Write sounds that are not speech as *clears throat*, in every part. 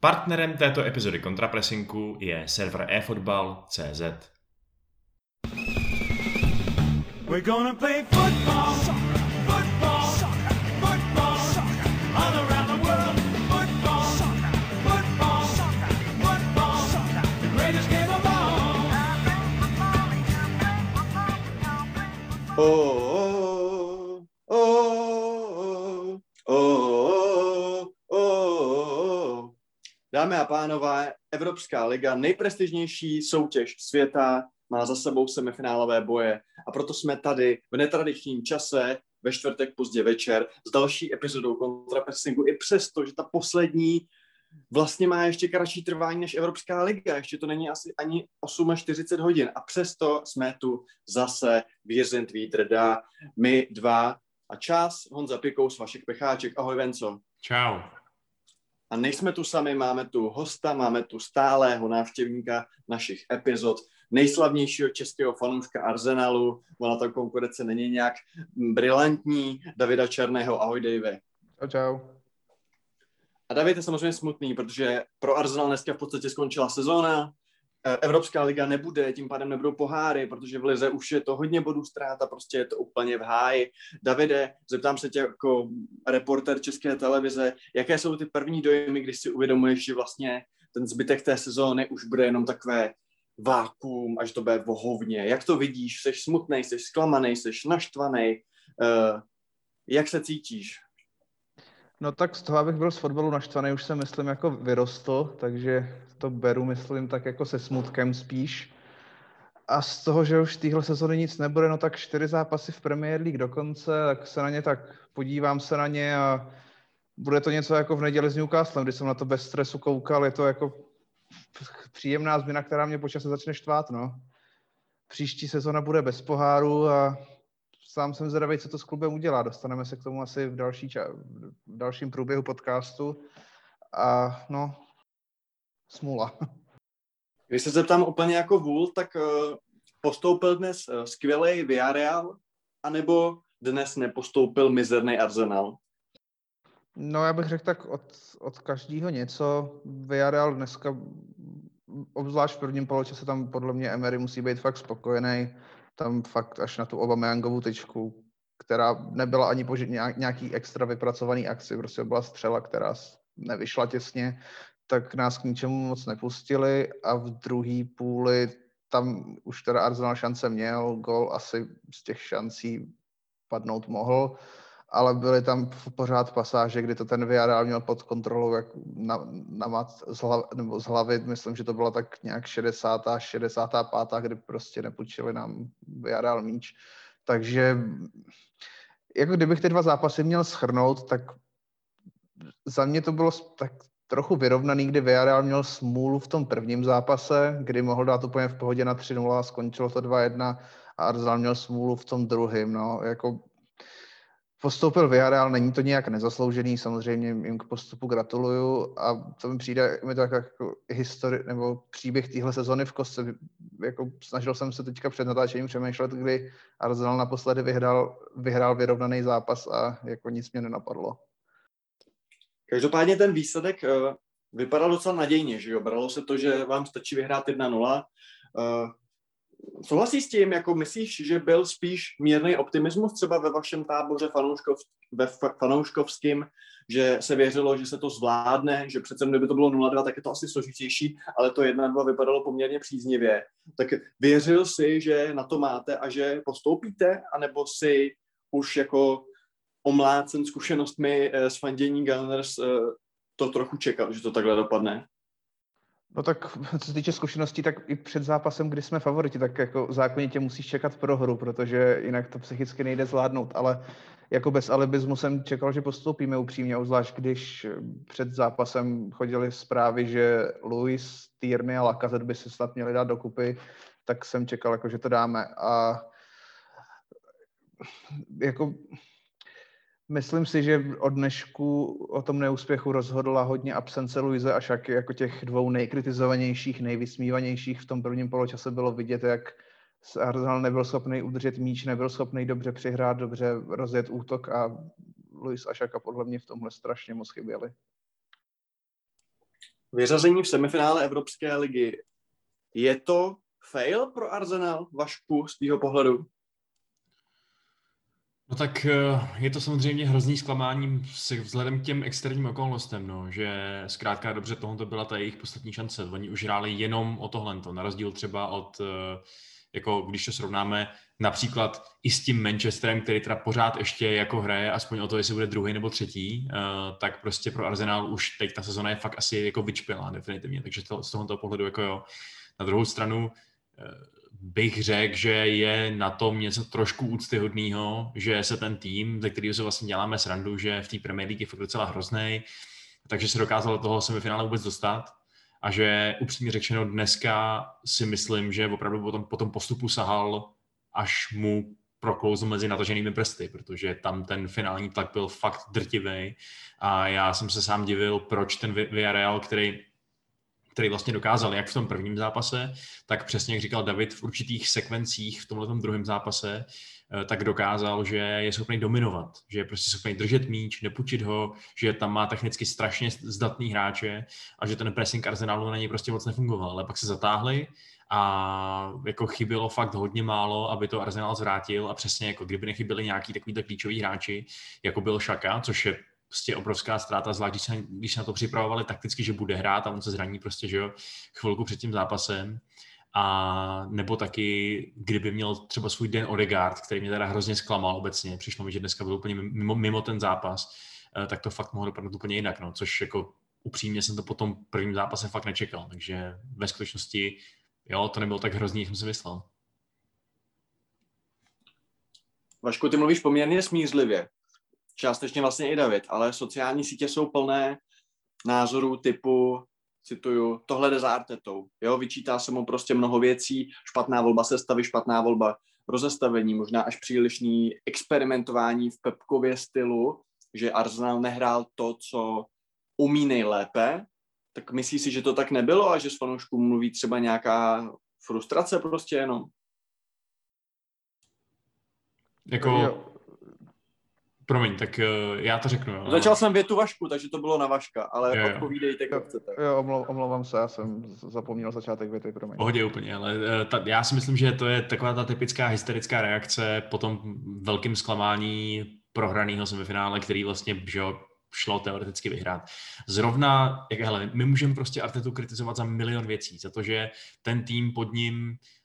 Partnerem této epizody kontrapresinku je server eFootball.cz. We're gonna play football, football, football, all around the world. Football, football, football, the greatest game of all. Oh, Dámy a pánové, Evropská liga, nejprestižnější soutěž světa, má za sebou semifinálové boje a proto jsme tady v netradičním čase ve čtvrtek pozdě večer s další epizodou kontrapressingu i přesto, že ta poslední vlastně má ještě kratší trvání než Evropská liga, ještě to není asi ani 48 hodin a přesto jsme tu zase Věřent Vítr dá my dva a čas Honza Pikous, Vašek Pecháček. Ahoj Venco. Čau. A nejsme tu sami, máme tu hosta, máme tu stálého návštěvníka našich epizod, nejslavnějšího českého fanouška Arsenalu. Ona ta konkurence není nějak brilantní. Davida Černého. Ahoj, Davy. Čau, čau. A David je samozřejmě smutný, protože pro Arsenal dneska v podstatě skončila sezóna. Eh, Evropská liga nebude, tím pádem nebudou poháry, protože v lize už je to hodně bodů ztráta, prostě je to úplně v háji. Davide, zeptám se tě jako reporter České televize, jaké jsou ty první dojmy, když si uvědomuješ, že vlastně ten zbytek té sezóny už bude jenom takové vákuum, až to bude vohovně. Jak to vidíš? Jsi smutný, jsi zklamaný, jsi naštvaný? Uh, jak se cítíš? No tak z toho, abych byl z fotbalu naštvaný, už jsem myslím jako vyrostl, takže to beru, myslím, tak jako se smutkem spíš. A z toho, že už téhle sezóny nic nebude, no tak čtyři zápasy v Premier League dokonce, tak se na ně tak podívám se na ně a bude to něco jako v neděli s Newcastlem, když jsem na to bez stresu koukal, je to jako příjemná změna, která mě počasem začne štvát, no. Příští sezona bude bez poháru a sám jsem zvědavý, co to s klubem udělá. Dostaneme se k tomu asi v, další ča- v dalším průběhu podcastu. A no, smula. *laughs* Když se zeptám úplně jako vůl, tak uh, postoupil dnes uh, skvělý Villarreal, anebo dnes nepostoupil mizerný Arsenal? No já bych řekl tak od, od každého něco. Villarreal dneska, obzvlášť v prvním poločase, tam podle mě Emery musí být fakt spokojený tam fakt až na tu Obameyangovou tyčku, která nebyla ani po nějaký extra vypracovaný akci, prostě byla střela, která nevyšla těsně, tak nás k ničemu moc nepustili a v druhé půli tam už teda Arsenal šance měl, gol asi z těch šancí padnout mohl, ale byly tam pořád pasáže, kdy to ten Villarreal měl pod kontrolou jak na, na mat z, hlav, nebo z hlavy, myslím, že to byla tak nějak 60. 65. kdy prostě nepůjčili nám Villarreal míč. Takže jako kdybych ty dva zápasy měl schrnout, tak za mě to bylo tak trochu vyrovnaný, kdy Villarreal měl smůlu v tom prvním zápase, kdy mohl dát úplně v pohodě na 3-0 a skončilo to 2-1 a Arsenal měl smůlu v tom druhém. No, jako Postoupil Villarreal, není to nějak nezasloužený, samozřejmě jim k postupu gratuluju a to mi přijde, mi to jako historie, nebo příběh téhle sezony v kostce. Jako snažil jsem se teďka před natáčením přemýšlet, kdy Arsenal naposledy vyhrál, vyhrál vyrovnaný zápas a jako nic mě nenapadlo. Každopádně ten výsledek uh, vypadal docela nadějně, že jo? Bralo se to, že vám stačí vyhrát 1-0. Uh, Souhlasí s tím, jako myslíš, že byl spíš mírný optimismus třeba ve vašem táboře fanouškov, ve fanouškovským, že se věřilo, že se to zvládne, že přece kdyby to bylo 0-2, tak je to asi složitější, ale to 1-2 vypadalo poměrně příznivě. Tak věřil si, že na to máte a že postoupíte, anebo si už jako omlácen zkušenostmi s eh, fandění Gunners eh, to trochu čekal, že to takhle dopadne? No tak *laughs* co se týče zkušeností, tak i před zápasem, kdy jsme favoriti, tak jako zákonitě musíš čekat pro hru, protože jinak to psychicky nejde zvládnout, ale jako bez alibismu jsem čekal, že postoupíme upřímně, obzvlášť když před zápasem chodili zprávy, že Luis, Tierney a Lacazette by se snad měli dát dokupy, tak jsem čekal, jako, že to dáme. A jako Myslím si, že od dnešku o tom neúspěchu rozhodla hodně absence Luise a Šaky jako těch dvou nejkritizovanějších, nejvysmívanějších. V tom prvním poločase bylo vidět, jak Arsenal nebyl schopný udržet míč, nebyl schopný dobře přihrát, dobře rozjet útok a Luis a Šaka podle mě v tomhle strašně moc chyběli. Vyřazení v semifinále Evropské ligy. Je to fail pro Arsenal, Vašku, z tvýho pohledu? No tak eh, je to samozřejmě hrozný zklamání vzhledem k těm externím okolnostem, no, že zkrátka dobře tohle byla ta jejich poslední šance. Oni už hráli jenom o tohle, na rozdíl třeba od, eh, jako když to srovnáme například i s tím Manchesterem, který teda pořád ještě jako hraje, aspoň o to, jestli bude druhý nebo třetí, eh, tak prostě pro Arsenal už teď ta sezona je fakt asi jako vyčpělá definitivně, takže to, z tohoto pohledu jako jo. Na druhou stranu bych řekl, že je na tom něco trošku úctyhodného, že se ten tým, ze kterého se vlastně děláme srandu, že v té Premier League je fakt docela hrozný, takže se dokázal do toho semifinále vůbec dostat a že upřímně řečeno dneska si myslím, že opravdu po tom, po tom postupu sahal, až mu proklouzl mezi nataženými prsty, protože tam ten finální tlak byl fakt drtivý a já jsem se sám divil, proč ten Villarreal, který který vlastně dokázal jak v tom prvním zápase, tak přesně jak říkal David, v určitých sekvencích v tomhle druhém zápase, eh, tak dokázal, že je schopný dominovat, že je prostě schopný držet míč, nepučit ho, že tam má technicky strašně zdatný hráče a že ten pressing Arsenalu na něj prostě moc nefungoval, ale pak se zatáhli a jako chybělo fakt hodně málo, aby to Arsenal zvrátil a přesně jako kdyby nechyběli nějaký takový klíčový hráči, jako byl Šaka, což je prostě obrovská ztráta, zvlášť když se, když na to připravovali takticky, že bude hrát a on se zraní prostě, že jo, chvilku před tím zápasem. A nebo taky, kdyby měl třeba svůj den Odegaard, který mě teda hrozně zklamal obecně, přišlo mi, že dneska byl úplně mimo, mimo ten zápas, eh, tak to fakt mohlo dopadnout úplně jinak, no, což jako upřímně jsem to po tom prvním zápase fakt nečekal, takže ve skutečnosti jo, to nebylo tak hrozný, jak jsem si myslel. Vašku, ty mluvíš poměrně smířlivě částečně vlastně i David, ale sociální sítě jsou plné názorů typu, cituju, tohle jde za Artetou. Jo, vyčítá se mu prostě mnoho věcí, špatná volba sestavy, špatná volba rozestavení, možná až přílišný experimentování v Pepkově stylu, že Arsenal nehrál to, co umí nejlépe, tak myslí si, že to tak nebylo a že s fanoušků mluví třeba nějaká frustrace prostě jenom? Jako, jo. Promiň, tak uh, já to řeknu. Jo. Začal jsem větu Vašku, takže to bylo na Vaška, ale jo, odpovídejte, jak chcete. Jo, omlouvám se, já jsem zapomněl začátek věty, promiň. Pohodě úplně, ale uh, ta, já si myslím, že to je taková ta typická hysterická reakce po tom velkým zklamání prohraného semifinále, který vlastně že šlo teoreticky vyhrát. Zrovna, jak hele, my můžeme prostě Artetu kritizovat za milion věcí, za to, že ten tým pod ním Eh,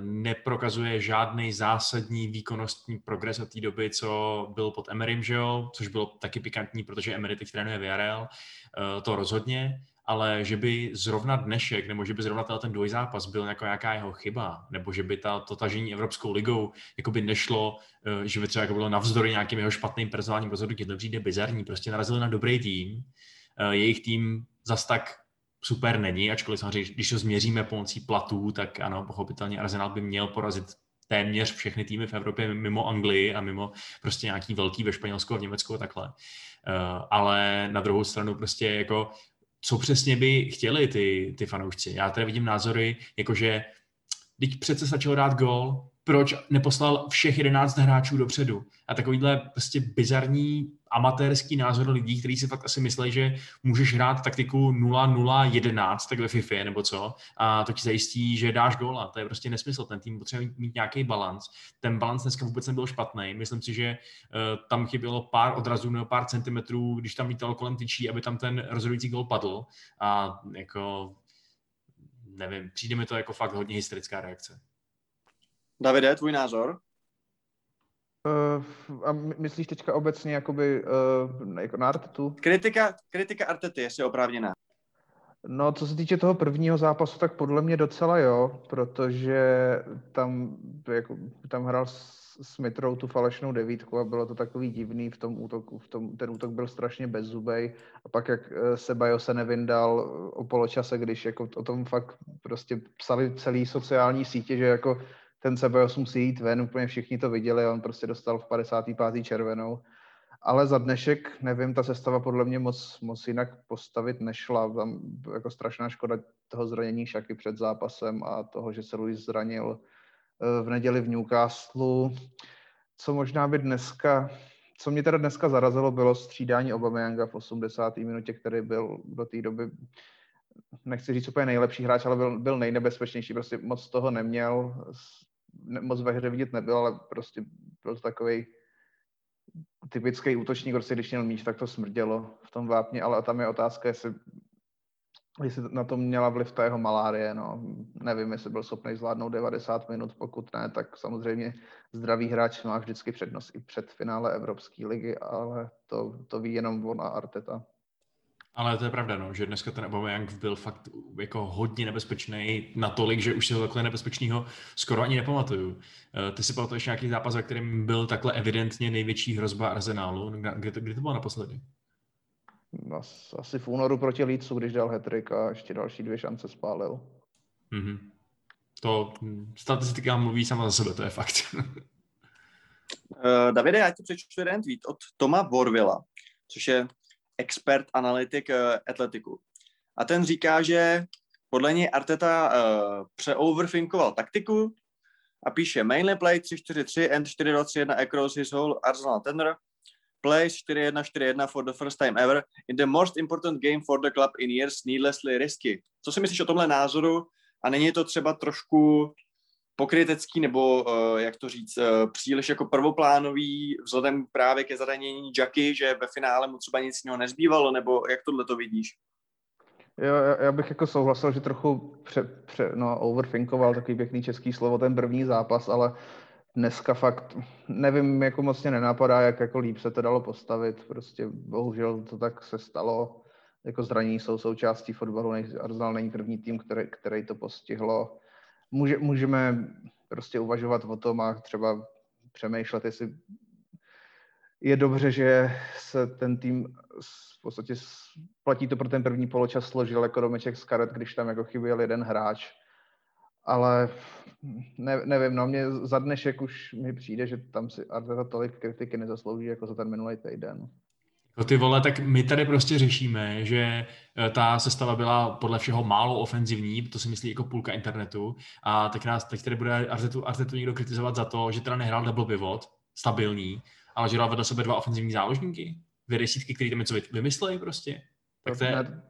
neprokazuje žádný zásadní výkonnostní progres od té doby, co byl pod Emerym, že jo? což bylo taky pikantní, protože Emery teď trénuje Villarreal, eh, to rozhodně, ale že by zrovna dnešek, nebo že by zrovna ten dvojzápas byl jako nějaká jeho chyba, nebo že by ta, to tažení Evropskou ligou jako by nešlo, eh, že by třeba jako bylo navzdory nějakým jeho špatným personálním rozhodnutím, to přijde bizarní, prostě narazili na dobrý tým, jejich tým zas tak super není, ačkoliv samozřejmě, když to změříme pomocí platů, tak ano, pochopitelně Arsenal by měl porazit téměř všechny týmy v Evropě mimo Anglii a mimo prostě nějaký velký ve Španělsku a v Německu a takhle. Uh, ale na druhou stranu prostě jako co přesně by chtěli ty, ty fanoušci. Já tady vidím názory, jakože teď přece stačilo dát gol, proč neposlal všech 11 hráčů dopředu. A takovýhle prostě bizarní amatérský názor lidí, kteří si fakt asi myslí, že můžeš hrát taktiku 0-0-11, tak ve FIFA nebo co, a to ti zajistí, že dáš góla. To je prostě nesmysl. Ten tým potřebuje mít nějaký balans. Ten balans dneska vůbec nebyl špatný. Myslím si, že uh, tam chybělo pár odrazů nebo pár centimetrů, když tam lítal kolem tyčí, aby tam ten rozhodující gól padl. A jako nevím, přijde mi to jako fakt hodně historická reakce. Davide, tvůj názor? Uh, a myslíš teďka obecně jakoby uh, jako na Artetu? Kritika, kritika Artety, jestli je oprávněná. No, co se týče toho prvního zápasu, tak podle mě docela jo, protože tam, jako, tam hrál s Mitrou tu falešnou devítku a bylo to takový divný v tom útoku. V tom, ten útok byl strašně bezzubej a pak jak eh, se Bajo se nevyndal o poločase, když jako o tom fakt prostě psali celý sociální sítě, že jako ten Ceballos musí jít ven, úplně všichni to viděli, on prostě dostal v 55. červenou. Ale za dnešek, nevím, ta sestava podle mě moc, moc jinak postavit nešla. Tam jako strašná škoda toho zranění Šaky před zápasem a toho, že se Luis zranil eh, v neděli v Newcastle. Co možná by dneska, co mě teda dneska zarazilo, bylo střídání Obameyanga v 80. minutě, který byl do té doby nechci říct úplně nejlepší hráč, ale byl, byl nejnebezpečnější, prostě moc toho neměl, moc ve hře vidět nebyl, ale prostě byl takový typický útočník, prostě když měl míč, tak to smrdělo v tom vápně, ale tam je otázka, jestli, jestli na to měla vliv ta jeho malárie, no. Nevím, jestli byl schopný zvládnout 90 minut, pokud ne, tak samozřejmě zdravý hráč má vždycky přednost i před finále Evropské ligy, ale to, to ví jenom on a Arteta. Ale to je pravda, no, že dneska ten Aubameyang byl fakt jako hodně nebezpečný natolik, že už si ho takhle nebezpečného skoro ani nepamatuju. Eh, ty si pamatuješ nějaký zápas, ve kterém byl takhle evidentně největší hrozba Arsenálu? Kdy to, kdy to bylo naposledy? Asi v únoru proti Lícu, když dal hetrik a ještě další dvě šance spálil. Mm-hmm. To hm, statistika mluví sama za sebe, to je fakt. uh, *laughs* Davide, já ti přečtu jeden tweet od Toma Vorvilla, což je expert analytik uh, atletiku. A ten říká, že podle něj Arteta uh, přeoverfinkoval taktiku a píše mainly play 3-4-3 and 4-2-3-1 across his whole Arsenal tenor. Plays 4-1-4-1 for the first time ever in the most important game for the club in years needlessly risky. Co si myslíš o tomhle názoru? A není to třeba trošku pokrytecký nebo, uh, jak to říct, uh, příliš jako prvoplánový vzhledem právě ke zranění Jacky, že ve finále mu třeba nic jiného nezbývalo, nebo jak tohle to vidíš? Jo, já bych jako souhlasil, že trochu pře, pře, no, overthinkoval takový pěkný český slovo ten první zápas, ale dneska fakt nevím, jako moc mě nenapadá, jak jako líp se to dalo postavit. Prostě bohužel to tak se stalo. Jako zranění jsou součástí fotbalu, Arsenal není první tým, který, který to postihlo může, můžeme prostě uvažovat o tom a třeba přemýšlet, jestli je dobře, že se ten tým v podstatě platí to pro ten první poločas složil jako domeček z karet, když tam jako chyběl jeden hráč. Ale ne, nevím, no mě za dnešek už mi přijde, že tam si Arteta tolik kritiky nezaslouží jako za ten minulý týden. No ty vole, tak my tady prostě řešíme, že eh, ta sestava byla podle všeho málo ofenzivní, to si myslí jako půlka internetu, a tak nás teď tady bude Artetu, Artetu někdo kritizovat za to, že teda nehrál double pivot, stabilní, ale že dal vedle sebe dva ofenzivní záložníky, dvě desítky, který tam něco vymysleli prostě. Tak to je...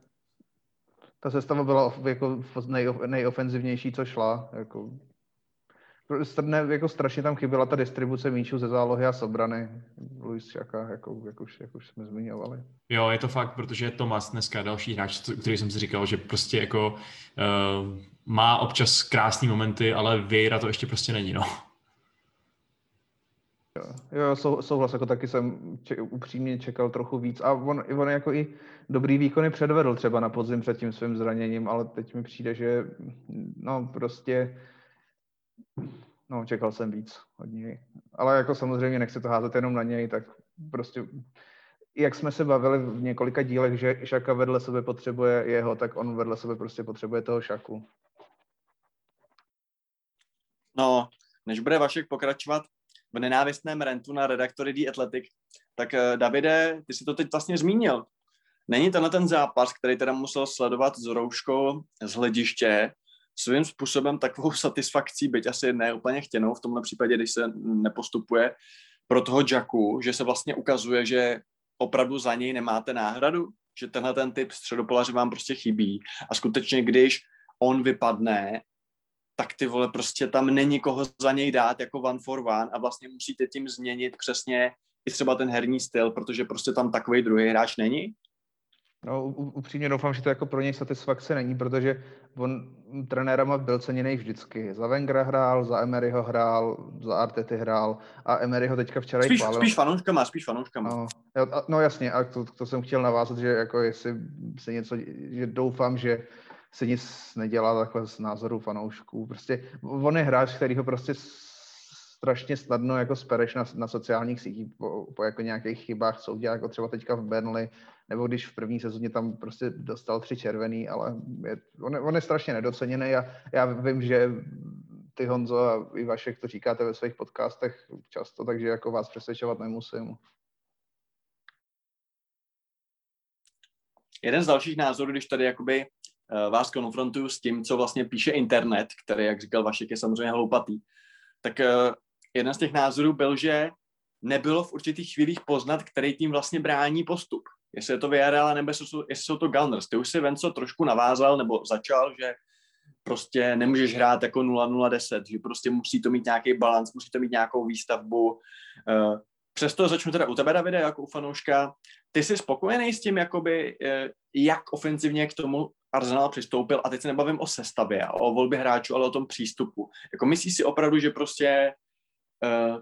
Ta sestava byla jako nej, nejofenzivnější, co šla. Jako ne, jako strašně tam chyběla ta distribuce míčů ze zálohy a sobrany. Luis Šaka, jako, jak, už, jak už jsme zmiňovali. Jo, je to fakt, protože je Tomas dneska další hráč, který jsem si říkal, že prostě jako uh, má občas krásné momenty, ale Vieira to ještě prostě není, no. Jo, jo sou, souhlas, jako taky jsem če, upřímně čekal trochu víc a on, on jako i dobrý výkony předvedl třeba na podzim před tím svým zraněním, ale teď mi přijde, že no prostě No, čekal jsem víc od něj. Ale jako samozřejmě nechci to házet jenom na něj, tak prostě jak jsme se bavili v několika dílech, že Šaka vedle sebe potřebuje jeho, tak on vedle sebe prostě potřebuje toho Šaku. No, než bude Vašek pokračovat v nenávistném rentu na redaktory The Athletic, tak uh, Davide, ty si to teď vlastně zmínil. Není tenhle ten zápas, který teda musel sledovat s rouškou z hlediště, svým způsobem takovou *laughs* satisfakcí, byť asi ne úplně chtěnou v tomhle případě, když se nepostupuje pro toho Jacku, že se vlastně ukazuje, že opravdu za něj nemáte náhradu, že tenhle ten typ středopolaře vám prostě chybí? A skutečně, když on vypadne, tak ty vole prostě tam není koho za něj dát jako one for one a vlastně musíte tím změnit přesně i třeba ten herní styl, protože prostě tam takový druhý hráč není No, upřímně doufám, že to jako pro něj satisfakce není, protože on trenérama byl ceněný vždycky. Za Wengera hrál, za Emeryho hrál, za Artety hrál a Emeryho teďka včera spíš, chválil. Spíš fanouškama, spíš fanouškama. No, no jasně, a to, to, jsem chtěl navázat, že jako jestli se něco, že doufám, že se nic nedělá takhle z názoru fanoušků. Prostě on je hráč, který ho prostě strašně snadno jako spereš na, na sociálních sítích po, po jako nějakých chybách, co udělá, jako třeba teďka v Burnley, nebo když v první sezóně tam prostě dostal tři červený, ale je, on, je, on je strašně nedoceněný a já vím, že ty Honzo a i Vašek to říkáte ve svých podcastech často, takže jako vás přesvědčovat nemusím. Jeden z dalších názorů, když tady jakoby uh, vás konfrontuju s tím, co vlastně píše internet, který, jak říkal Vašek, je samozřejmě hloupatý, tak uh, jeden z těch názorů byl, že nebylo v určitých chvílích poznat, který tým vlastně brání postup jestli je to Villarreal, nebo jestli jsou, jestli jsou to Gunners. Ty už si Venco trošku navázal, nebo začal, že prostě nemůžeš hrát jako 0-0-10, že prostě musí to mít nějaký balans, musí to mít nějakou výstavbu. Eh, přesto začnu teda u tebe, Davide, jako u fanouška. Ty jsi spokojený s tím, jakoby, eh, jak ofenzivně k tomu Arsenal přistoupil a teď se nebavím o sestavě o volbě hráčů, ale o tom přístupu. Jako myslíš si opravdu, že prostě uh,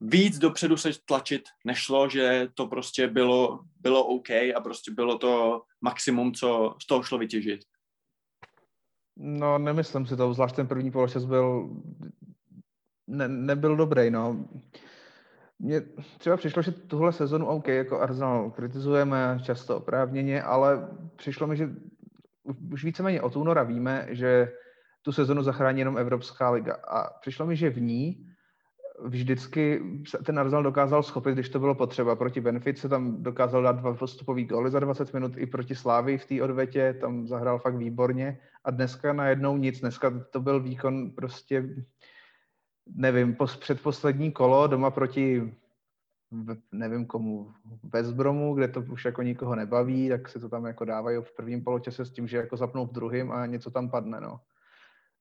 víc dopředu se tlačit nešlo, že to prostě bylo, bylo OK a prostě bylo to maximum, co z toho šlo vytěžit? No, nemyslím si to, zvlášť ten první poločas byl, ne, nebyl dobrý, no. Mně třeba přišlo, že tuhle sezonu OK, jako Arsenal kritizujeme často oprávněně, ale přišlo mi, že už víceméně od února víme, že tu sezonu zachrání jenom Evropská liga. A přišlo mi, že v ní vždycky ten Arsenal dokázal schopit, když to bylo potřeba. Proti Benfice tam dokázal dát dva postupový góly za 20 minut i proti Slávy v té odvetě, tam zahrál fakt výborně. A dneska najednou nic, dneska to byl výkon prostě, nevím, předposlední kolo doma proti nevím komu, Bezbromu, kde to už jako nikoho nebaví, tak si to tam jako dávají v prvním poločase s tím, že jako zapnou v druhém a něco tam padne, no.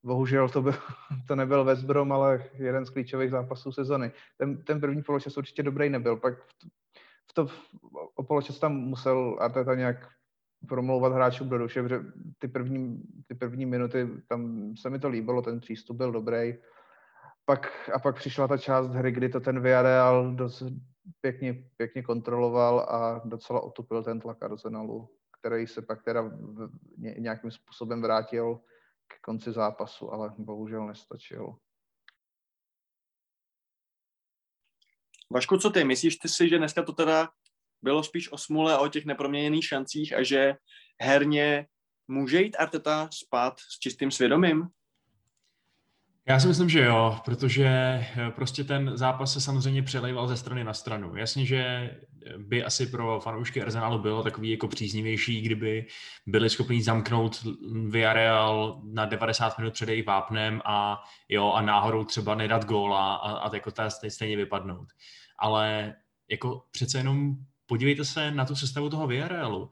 Bohužel to, byl, *laughs* to nebyl Westbrom, ale jeden z klíčových zápasů sezony. Ten, ten první poločas určitě dobrý nebyl, pak v, v to, o poločas tam musel Arteta nějak promlouvat hráčům do duše, protože ty první, ty první minuty, tam se mi to líbilo, ten přístup byl dobrý. Pak, a pak přišla ta část hry, kdy to ten Villarreal dost, pěkně, pěkně kontroloval a docela otupil ten tlak Arsenalu, který se pak teda v, nějakým způsobem vrátil k konci zápasu, ale bohužel nestačil. Vašku, co ty? Myslíš ty si, že dneska to teda bylo spíš o smule a o těch neproměněných šancích a že herně může jít Arteta spát s čistým svědomím? Já si myslím, že jo, protože eh, prostě ten zápas se samozřejmě přelejval ze strany na stranu. Jasně, že by asi pro fanoušky Arsenalu bylo takový jako příznivější, kdyby byli schopni zamknout Villarreal na 90 minut před jejich vápnem a jo, a náhodou třeba nedat góla a, a jako ta stejně vypadnout. Ale jako přece jenom podívejte se na tu sestavu toho Villarrealu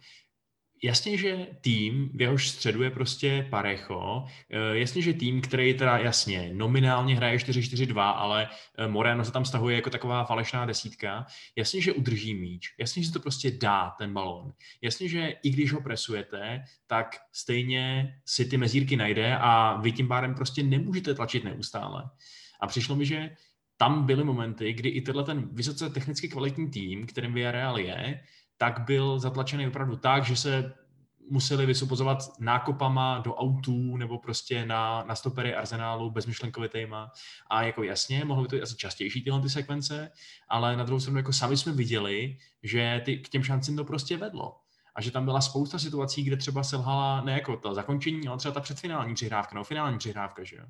jasně, že tým, v jehož středu je prostě Parecho, eh, jasně, že tým, který teda jasně nominálně hraje 4-4-2, ale eh, Moreno se tam stahuje jako taková falešná desítka, jasně, že udrží míč, jasně, že to prostě dá ten balón, jasně, že i když ho presujete, tak stejně si ty mezírky najde a vy tím pádem prostě nemůžete tlačit neustále. A přišlo mi, že tam byly momenty, kdy i tenhle ten vysoce technicky kvalitní tým, kterým Villarreal je, tak byl zatlačený opravdu tak, že se museli vysupozovat nákopama do autů nebo prostě na, na stopery arzenálu bezmyšlenkovitejma. A jako jasně, mohlo by to být asi častější tyhle ty sekvence, ale na druhou stranu jako sami jsme viděli, že ty, k těm šancím to prostě vedlo. A že tam byla spousta situací, kde třeba selhala ne jako ta zakončení, ale třeba ta předfinální přihrávka, no finální přihrávka, že jo.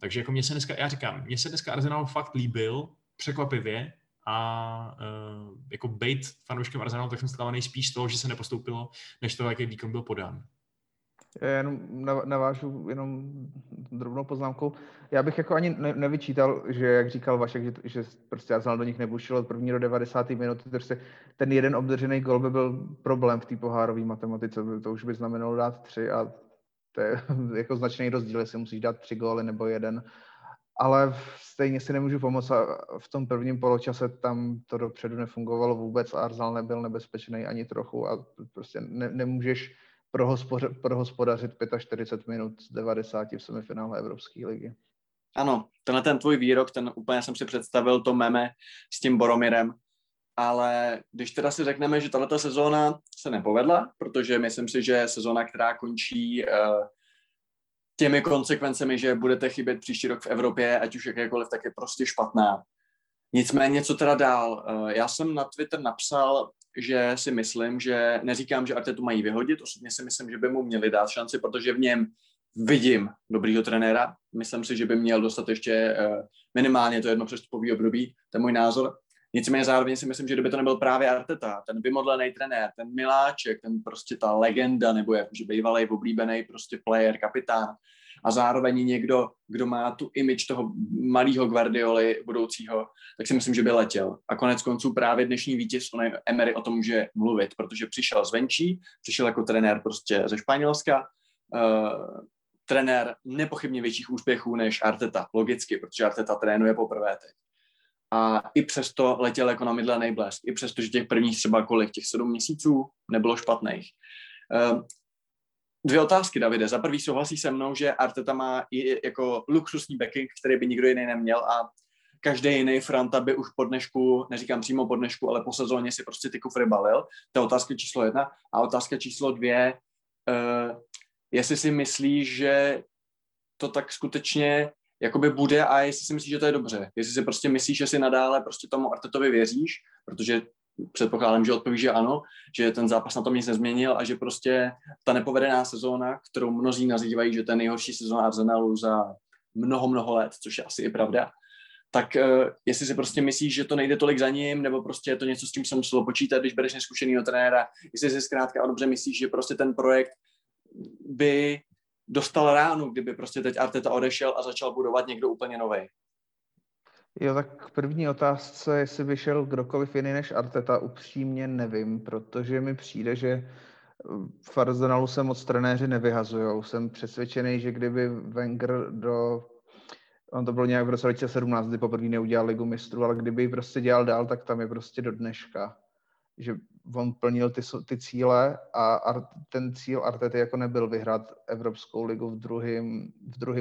Takže jako mě se dneska, já říkám, mně se dneska Arsenal fakt líbil, překvapivě, a uh, jako bejt fanouškem Arsenalu, tak jsem stávaný spíš toho, že se nepostoupilo, než to, jaký výkon byl podán. Já jenom navážu jenom drobnou poznámkou. Já bych jako ani ne, nevyčítal, že jak říkal Vašek, že, že prostě Arsenal do nich nebušil od první do 90. minuty, prostě ten jeden obdržený gol by byl problém v té pohárové matematice, to už by znamenalo dát tři a to je *laughs* jako značný rozdíl, jestli musíš dát tři góly nebo jeden ale stejně si nemůžu pomoct a v tom prvním poločase tam to dopředu nefungovalo vůbec a nebyl nebezpečný ani trochu a prostě ne, nemůžeš prohospodařit 45 minut z 90 v semifinále Evropské ligy. Ano, tenhle ten tvůj výrok, ten úplně jsem si představil to meme s tím Boromirem, ale když teda si řekneme, že tato sezóna se nepovedla, protože myslím si, že sezóna, která končí uh, těmi konsekvencemi, že budete chybět příští rok v Evropě, ať už jakékoliv, tak je prostě špatná. Nicméně, co teda dál? Eh, já jsem na Twitter napsal, že si myslím, že neříkám, že Artetu mají vyhodit, osobně si myslím, že by mu měli dát šanci, protože v něm vidím dobrýho trenéra. Myslím si, že by měl dostat ještě eh, minimálně to jedno přestupový období, to je můj názor. Nicméně zároveň si myslím, že kdyby to nebyl právě Arteta, ten vymodlený trenér, ten miláček, ten prostě ta legenda, nebo jakože bývalý oblíbený prostě player, kapitán, a zároveň někdo, kdo má tu image toho malého Guardioli budoucího, tak si myslím, že by letěl. A konec konců právě dnešní vítěz Emery o tom může mluvit, protože přišel zvenčí, přišel jako trenér prostě ze Španělska, uh, trenér nepochybně větších úspěchů než Arteta, logicky, protože Arteta trénuje poprvé teď. A i přesto letěl jako na mydlený blesk, i přesto, že těch prvních třeba kolik, těch sedm měsíců nebylo špatných. Uh, Dvě otázky, Davide. Za prvý souhlasí se mnou, že Arteta má i jako luxusní backing, který by nikdo jiný neměl a každý jiný franta by už po dnešku, neříkám přímo po dnešku, ale po sezóně si prostě ty kufry balil. To je otázka číslo jedna. A otázka číslo dvě, uh, jestli si myslíš, že to tak skutečně jakoby bude a jestli si myslíš, že to je dobře. Jestli si prostě myslíš, že si nadále prostě tomu Artetovi věříš, protože předpokládám, že odpoví, že ano, že ten zápas na tom nic nezměnil a že prostě ta nepovedená sezóna, kterou mnozí nazývají, že ten nejhorší sezóna Arsenalu za mnoho, mnoho let, což je asi i pravda, tak uh, jestli si prostě myslíš, že to nejde tolik za ním, nebo prostě je to něco, s tím se muselo počítat, když bereš neskušenýho trenéra, jestli si zkrátka dobře myslíš, že prostě ten projekt by dostal ránu, kdyby prostě teď Arteta odešel a začal budovat někdo úplně nový. Jo, tak první otázce, jestli by šel kdokoliv jiný než Arteta, upřímně nevím, protože mi přijde, že v Arsenalu se moc trenéři nevyhazují. Jsem přesvědčený, že kdyby Wenger do on to bylo nějak v roce 2017, kdy poprvé neudělal ligu mistrů, ale kdyby ji prostě dělal dál, tak tam je prostě do dneška. Že on plnil ty, ty cíle a Art, ten cíl Artety jako nebyl vyhrát Evropskou ligu v druhém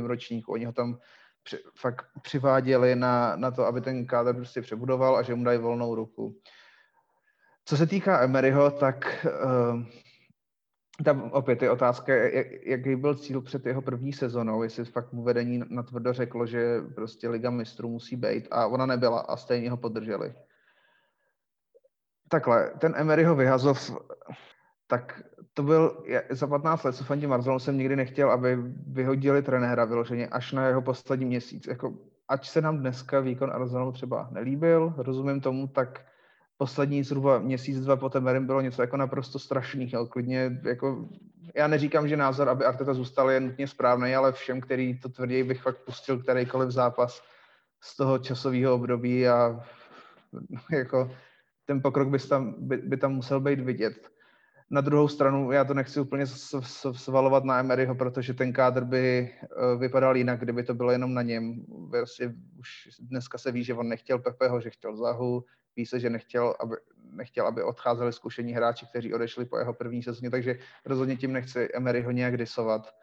v ročníku. Oni ho tam při, fakt přiváděli na, na to, aby ten kádr prostě přebudoval a že mu dají volnou ruku. Co se týká Emeryho, tak uh, tam opět je otázka, jak, jaký byl cíl před jeho první sezonou, jestli fakt mu vedení natvrdo řeklo, že prostě Liga mistrů musí být a ona nebyla a stejně ho podrželi. Takhle, ten Emeryho vyhazov, tak to byl, za 15 let, co fandím Arsenalu, jsem nikdy nechtěl, aby vyhodili trenéra vyloženě až na jeho poslední měsíc. Jako, ať se nám dneska výkon Arsenalu třeba nelíbil, rozumím tomu, tak poslední zhruba měsíc, dva po Temerim bylo něco jako naprosto strašného. Klidně, jako, já neříkám, že názor, aby Arteta zůstal je nutně správný, ale všem, který to tvrdí, bych fakt pustil kterýkoliv zápas z toho časového období a *laughs* jako ten pokrok by tam, by, by tam musel být vidět. Na druhou stranu, já to nechci úplně svalovat na Emeryho, protože ten kádr by eh, vypadal jinak, kdyby to bylo jenom na něm. Vlastně už dneska se ví, že on nechtěl Pepeho, že chtěl Zahu, ví se, že nechtěl, aby, nechtěl, aby odcházeli zkušení hráči, kteří odešli po jeho první sezóně, takže rozhodně tím nechci Emeryho nějak disovat.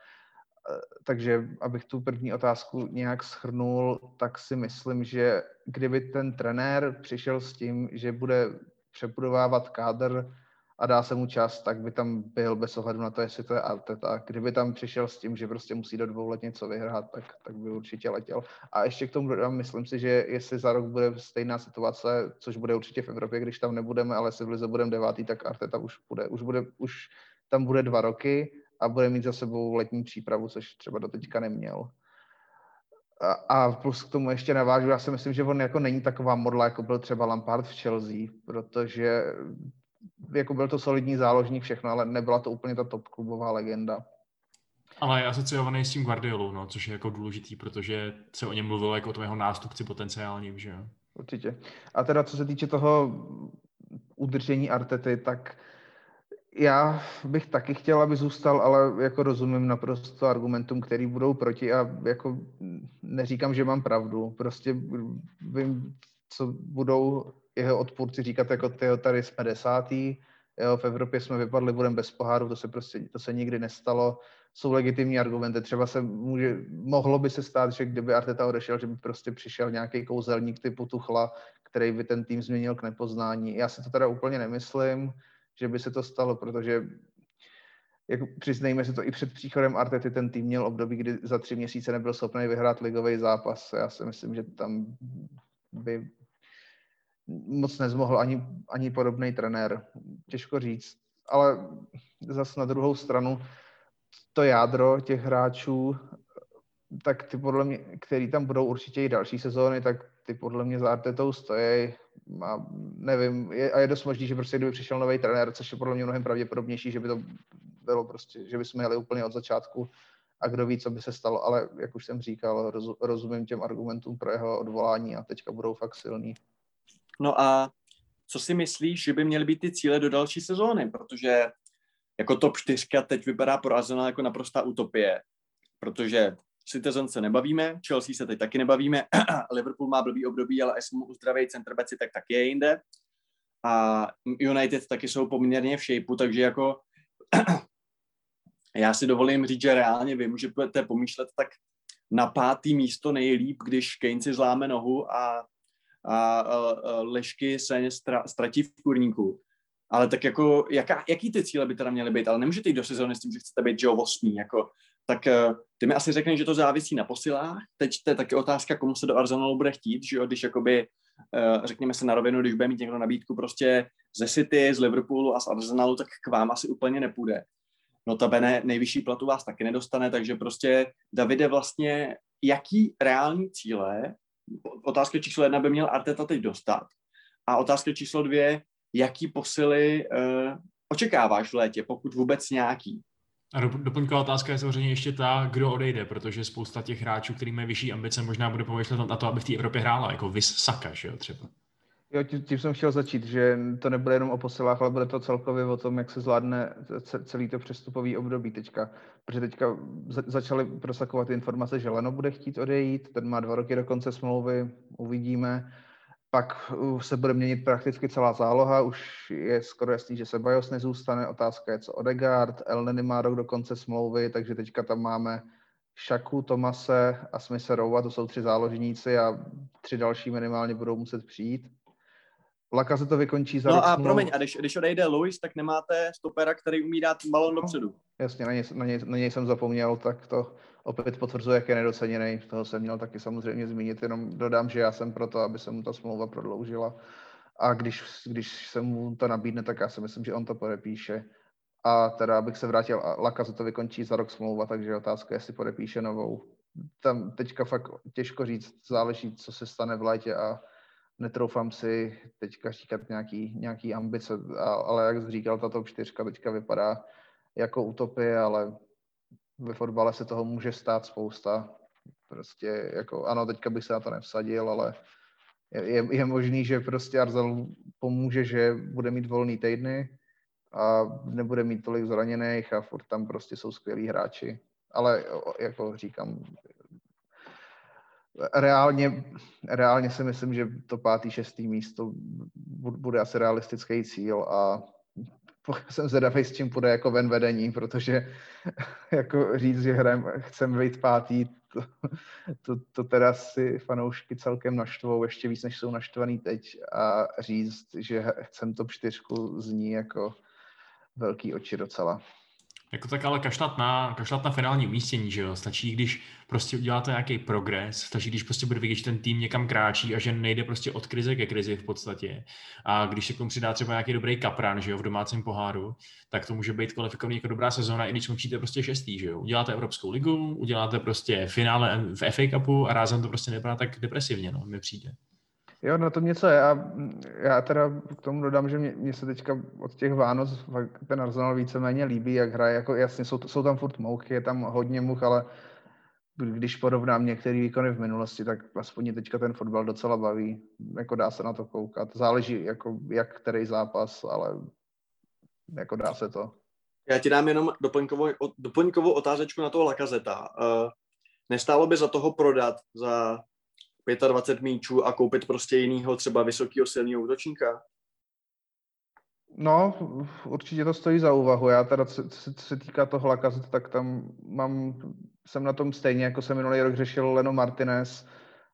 Eh, takže abych tu první otázku nějak schrnul, tak si myslím, že kdyby ten trenér přišel s tím, že bude přebudovávat kádr a dá se mu čas, tak by tam byl bez ohledu na to, jestli to je Arteta. Kdyby tam přišel s tím, že prostě musí do dvou let něco vyhrát, tak, tak by určitě letěl. A ještě k tomu dodám, myslím si, že jestli za rok bude stejná situace, což bude určitě v Evropě, když tam nebudeme, ale jestli v Lize budeme devátý, tak Arteta už bude, už bude, už tam bude dva roky a bude mít za sebou letní přípravu, což třeba do teďka neměl. A, a plus k tomu ještě navážu, já si myslím, že on jako není taková modla, jako byl třeba Lampard v Chelsea, protože jako byl to solidní záložník všechno, ale nebyla to úplně ta top klubová legenda. Ale je asociovaný s tím Guardiolou, no, což je jako důležitý, protože se o něm mluvilo jako o tom jeho nástupci potenciálním, že jo? Určitě. A teda co se týče toho udržení Artety, tak já bych taky chtěl, aby zůstal, ale jako rozumím naprosto argumentům, který budou proti a jako neříkám, že mám pravdu. Prostě vím, co budou jeho odpůrci říkat jako ty, tady jsme desátý, jo, v Evropě jsme vypadli, budeme bez poháru, to se prostě, to se nikdy nestalo. Jsou legitimní argumenty, třeba se může, mohlo by se stát, že kdyby Arteta odešel, že by prostě přišel nějaký kouzelník typu Tuchla, který by ten tým změnil k nepoznání. Já si to teda úplně nemyslím, že by se to stalo, protože jako přiznejme si to, i před příchodem Artety ten tým měl období, kdy za tři měsíce nebyl schopný vyhrát ligový zápas. Já si myslím, že tam by moc nezmohl ani, ani podobný trenér. Těžko říct. Ale zase na druhou stranu to jádro těch hráčů, tak ty podle mě, který tam budou určitě i další sezóny, tak ty podle mě za Artetou stojí. A nevím, je, a je dost možný, že prostě kdyby přišel nový trenér, což je podle mě mnohem pravděpodobnější, že by to bylo prostě, že bychom jeli úplně od začátku a kdo ví, co by se stalo, ale jak už jsem říkal, roz, rozumím těm argumentům pro jeho odvolání a teďka budou fakt silný. No a co si myslíš, že by měly být ty cíle do další sezóny? Protože jako top 4 teď vypadá pro Arsenal jako naprostá utopie, protože Citizen se nebavíme, Chelsea se teď taky nebavíme, *clears throat* Liverpool má blbý období, ale jestli mu uzdraví centrbeci, tak taky je jinde. A United taky jsou poměrně v shapeu, takže jako *clears throat* já si dovolím říct, že reálně vy můžete pomýšlet tak na pátý místo nejlíp, když Kane si zláme nohu a, a, a, Lešky se stra, ztratí v kurníku. Ale tak jako, jaká, jaký ty cíle by teda měly být? Ale nemůžete jít do sezóny s tím, že chcete být, že jo, osmý, jako, tak eh, ty mi asi řekneš, že to závisí na posilách. Teď to je taky otázka, komu se do Arsenalu bude chtít, že jo, když jakoby, eh, řekněme se na rovinu, když bude mít někdo nabídku prostě ze City, z Liverpoolu a z Arsenalu, tak k vám asi úplně nepůjde. Notabene nejvyšší platu vás taky nedostane, takže prostě Davide vlastně, jaký reální cíle, otázka číslo jedna by měl Arteta teď dostat a otázka číslo dvě, jaký posily uh, očekáváš v létě, pokud vůbec nějaký? A doplňková otázka je samozřejmě ještě ta, kdo odejde, protože spousta těch hráčů, který mají vyšší ambice, možná bude pomýšlet na to, aby v té Evropě hrála, jako Vis Saka, že jo, třeba. Jo, tím, tím jsem chtěl začít, že to nebude jenom o posilách, ale bude to celkově o tom, jak se zvládne celý to přestupový období teďka. Protože teďka začaly prosakovat informace, že Leno bude chtít odejít, ten má dva roky do konce smlouvy, uvidíme. Pak se bude měnit prakticky celá záloha, už je skoro jasný, že se Bajos nezůstane, otázka je co Odegaard, Elneny má rok do konce smlouvy, takže teďka tam máme Šaku, Tomase a Smise Rowa, to jsou tři záložníci a tři další minimálně budou muset přijít. Laka se to vykončí za No a smlouv... promiň, a když, když odejde Luis, tak nemáte stopera, který umí dát balon dopředu. Jasně, na něj, na, něj, na něj jsem zapomněl, tak to opět potvrzuje, jak je nedoceněný. Toho jsem měl taky samozřejmě zmínit, jenom dodám, že já jsem proto, aby se mu ta smlouva prodloužila. A když, když se mu to nabídne, tak já si myslím, že on to podepíše. A teda, abych se vrátil, Laka se to vykončí za rok smlouva, takže otázka, jestli podepíše novou. Tam teďka fakt těžko říct, záleží, co se stane v létě a netroufám si teďka říkat nějaký, nějaký ambice, ale jak jsi říkal, ta top 4 teďka vypadá jako utopie, ale ve fotbale se toho může stát spousta. Prostě jako, ano, teďka bych se na to nevsadil, ale je, je možný, že prostě Arsenal pomůže, že bude mít volný týdny a nebude mít tolik zraněných a furt tam prostě jsou skvělí hráči. Ale jako říkám, reálně, reálně si myslím, že to pátý, šestý místo bude asi realistický cíl a jsem zvědavý, s čím půjde jako ven vedení, protože *laughs* jako říct, že hrajem, chcem být pátý, to, to, to teda si fanoušky celkem naštvou, ještě víc, než jsou naštvaný teď a říct, že chcem top čtyřku zní jako velký oči docela. Jako tak ale kašlat na, kašlat na finální umístění, že jo? Stačí, když prostě uděláte nějaký progres, stačí, když prostě bude vidět, že ten tým někam kráčí a že nejde prostě od krize ke krizi v podstatě. A když se k tomu přidá třeba nějaký dobrý kapran, že jo, v domácím poháru, tak to může být kvalifikovaný jako dobrá sezóna, i když skončíte prostě šestý, že jo. Uděláte Evropskou ligu, uděláte prostě finále v FA Cupu a rázem to prostě nebyla tak depresivně, no, mi přijde. Jo, na tom něco je a já teda k tomu dodám, že mě, mě se teďka od těch Vánoc ten Arsenal víceméně líbí, jak hraje, jako jasně jsou, jsou tam furt mouchy, je tam hodně much, ale když porovnám některé výkony v minulosti, tak aspoň teďka ten fotbal docela baví, jako dá se na to koukat. Záleží, jako jak který zápas, ale jako dá se to. Já ti dám jenom doplňkovou, doplňkovou otázečku na toho Lakazeta. Uh, nestálo by za toho prodat za 25 míčů a koupit prostě jinýho třeba vysokého silného útočníka? No, určitě to stojí za úvahu. Já teda, co, co se týká toho Lakazet, tak tam mám, jsem na tom stejně, jako jsem minulý rok řešil Leno Martinez,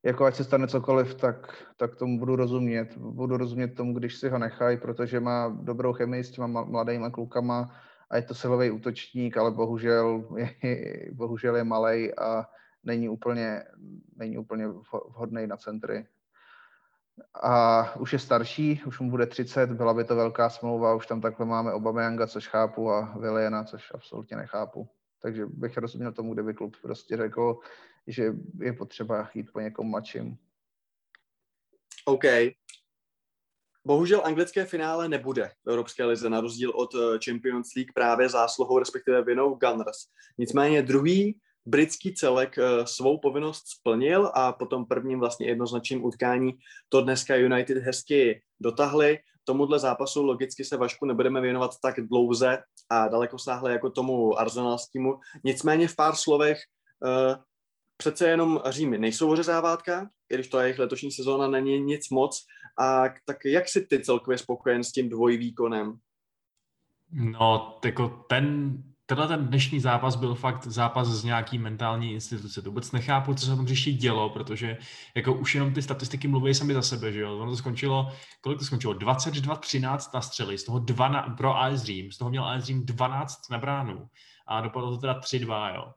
jako ať se stane cokoliv, tak, tak tomu budu rozumět. Budu rozumět tomu, když si ho nechají, protože má dobrou chemii s těma mladýma klukama a je to silový útočník, ale bohužel je, bohužel je malej a není úplně, není úplně vhodný na centry. A už je starší, už mu bude 30, byla by to velká smlouva, už tam takhle máme Obameyanga, což chápu, a Viliana, což absolutně nechápu. Takže bych rozuměl tomu, kdyby klub prostě řekl, že je potřeba jít po někom mladším. OK. Bohužel anglické finále nebude v Evropské lize, na rozdíl od eh, Champions League právě zásluhou, respektive vinou Gunners. Nicméně druhý britský celek uh, svou povinnost splnil a po tom prvním vlastně jednoznačným utkání to dneska United hezky dotahli. Tomuhle zápasu logicky se Vašku nebudeme věnovat tak dlouze a daleko sáhle jako tomu arzenalskému. Nicméně v pár slovech uh, přece jenom Římy nejsou ořezávátka, i když to jejich letošní sezóna není nic moc. A tak jak si ty celkově spokojen s tím dvojvýkonem? No, jako ten, tenhle ten dnešní zápas byl fakt zápas z nějaký mentální instituce. To vůbec nechápu, co se tam řeší dělo, protože jako už jenom ty statistiky mluví sami za sebe, že jo. Ono to skončilo, kolik to skončilo? 22-13 na střely, z toho dva na, pro AS Řím, z toho měl AS Řím 12 na bránu a dopadlo to teda 3-2, jo.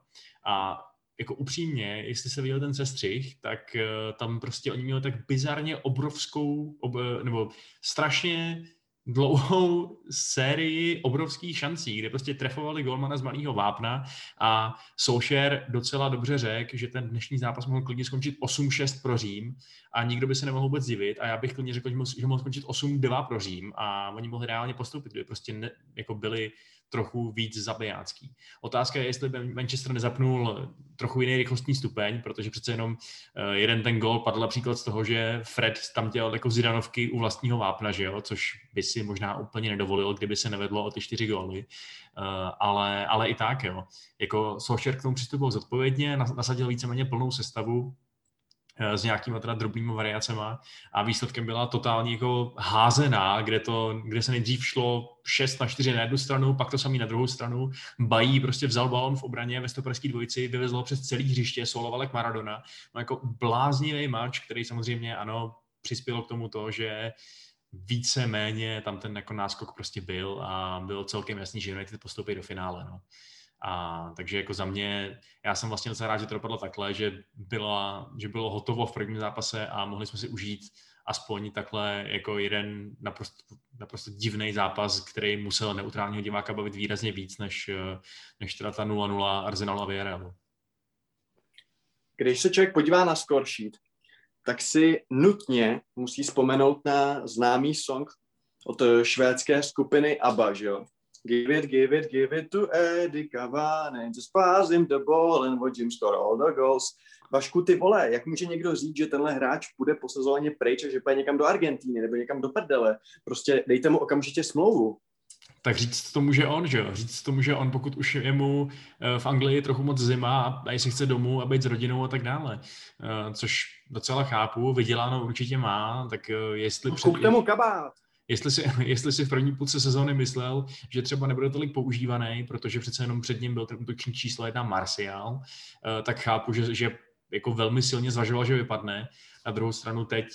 A jako upřímně, jestli se viděl ten sestřih, tak uh, tam prostě oni měli tak bizarně obrovskou, ob, nebo strašně dlouhou sérii obrovských šancí, kde prostě trefovali golmana z malého vápna a Solskjaer docela dobře řekl, že ten dnešní zápas mohl klidně skončit 8-6 pro Řím a nikdo by se nemohl vůbec divit a já bych klidně řekl, že mohl, že mohl skončit 8-2 pro Řím a oni mohli reálně postoupit, kdyby prostě ne, jako byli trochu víc zabijácký. Otázka je, jestli by Manchester nezapnul trochu jiný rychlostní stupeň, protože přece jenom eh, jeden ten gol padl například z toho, že Fred tam dělal jako zidanovky u vlastního vápna, že jo? což by si možná úplně nedovolil, kdyby se nevedlo o ty čtyři góly. Uh, ale, ale i tak, jo. Jako Solskjaer k tomu přistupoval zodpovědně, nasadil víceméně plnou sestavu, Eh, s nějakýma teda drobnými variacema a výsledkem byla totálně jako házená, kde, to, kde se nejdřív šlo 6 na 4 na jednu stranu, pak to samý na druhou stranu. Bají prostě vzal balon v obraně ve stoperské dvojici, vyvezl ho přes celý hřiště, soloval jak Maradona. No jako bláznivý mač, který samozřejmě ano, přispělo k tomu to, že více méně tam ten jako náskok prostě byl a bylo celkem jasný, že United postoupí do finále. No. A, takže jako za mě, já jsem vlastně docela rád, že to dopadlo takhle, že, byla, že bylo hotovo v prvním zápase a mohli jsme si užít aspoň takhle jako jeden naprosto, naprosto divný zápas, který musel neutrálního diváka bavit výrazně víc, než, než teda ta 0-0 Arsenal a Villarreal. Když se člověk podívá na score sheet, tak si nutně musí vzpomenout na známý song od švédské skupiny ABBA, že jo? Give it, give it, give it to Eddie Cavani, just pass him the ball and watch him score all the goals. Vašku, ty vole, jak může někdo říct, že tenhle hráč půjde po sezóně pryč a že půjde někam do Argentíny nebo někam do prdele? Prostě dejte mu okamžitě smlouvu. Tak říct to může on, že jo? Říct to může on, pokud už je mu eh, v Anglii trochu moc zima a jestli chce domů a být s rodinou a tak dále. Eh, což docela chápu, vyděláno určitě má, tak eh, jestli... No, před... mu kabát jestli si, *laughs* jestli si v první půlce sezóny myslel, že třeba nebude tolik používaný, protože přece jenom před ním byl ten útočník číslo jedna Martial, eh, tak chápu, že, že jako velmi silně zvažoval, že vypadne. Na druhou stranu teď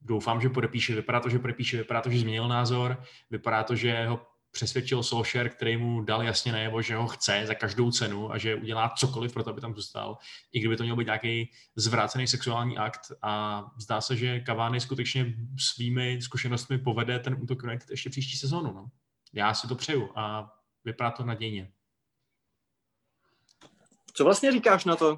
doufám, že podepíše. Vypadá to, že podepíše, vypadá to, že změnil názor, vypadá to, že ho přesvědčil Solskjaer, který mu dal jasně najevo, že ho chce za každou cenu a že udělá cokoliv pro to, aby tam zůstal, i kdyby to měl být nějaký zvrácený sexuální akt a zdá se, že Cavani skutečně svými zkušenostmi povede ten útok United ještě příští sezónu. No. Já si to přeju a vypadá to nadějně. Co vlastně říkáš na to,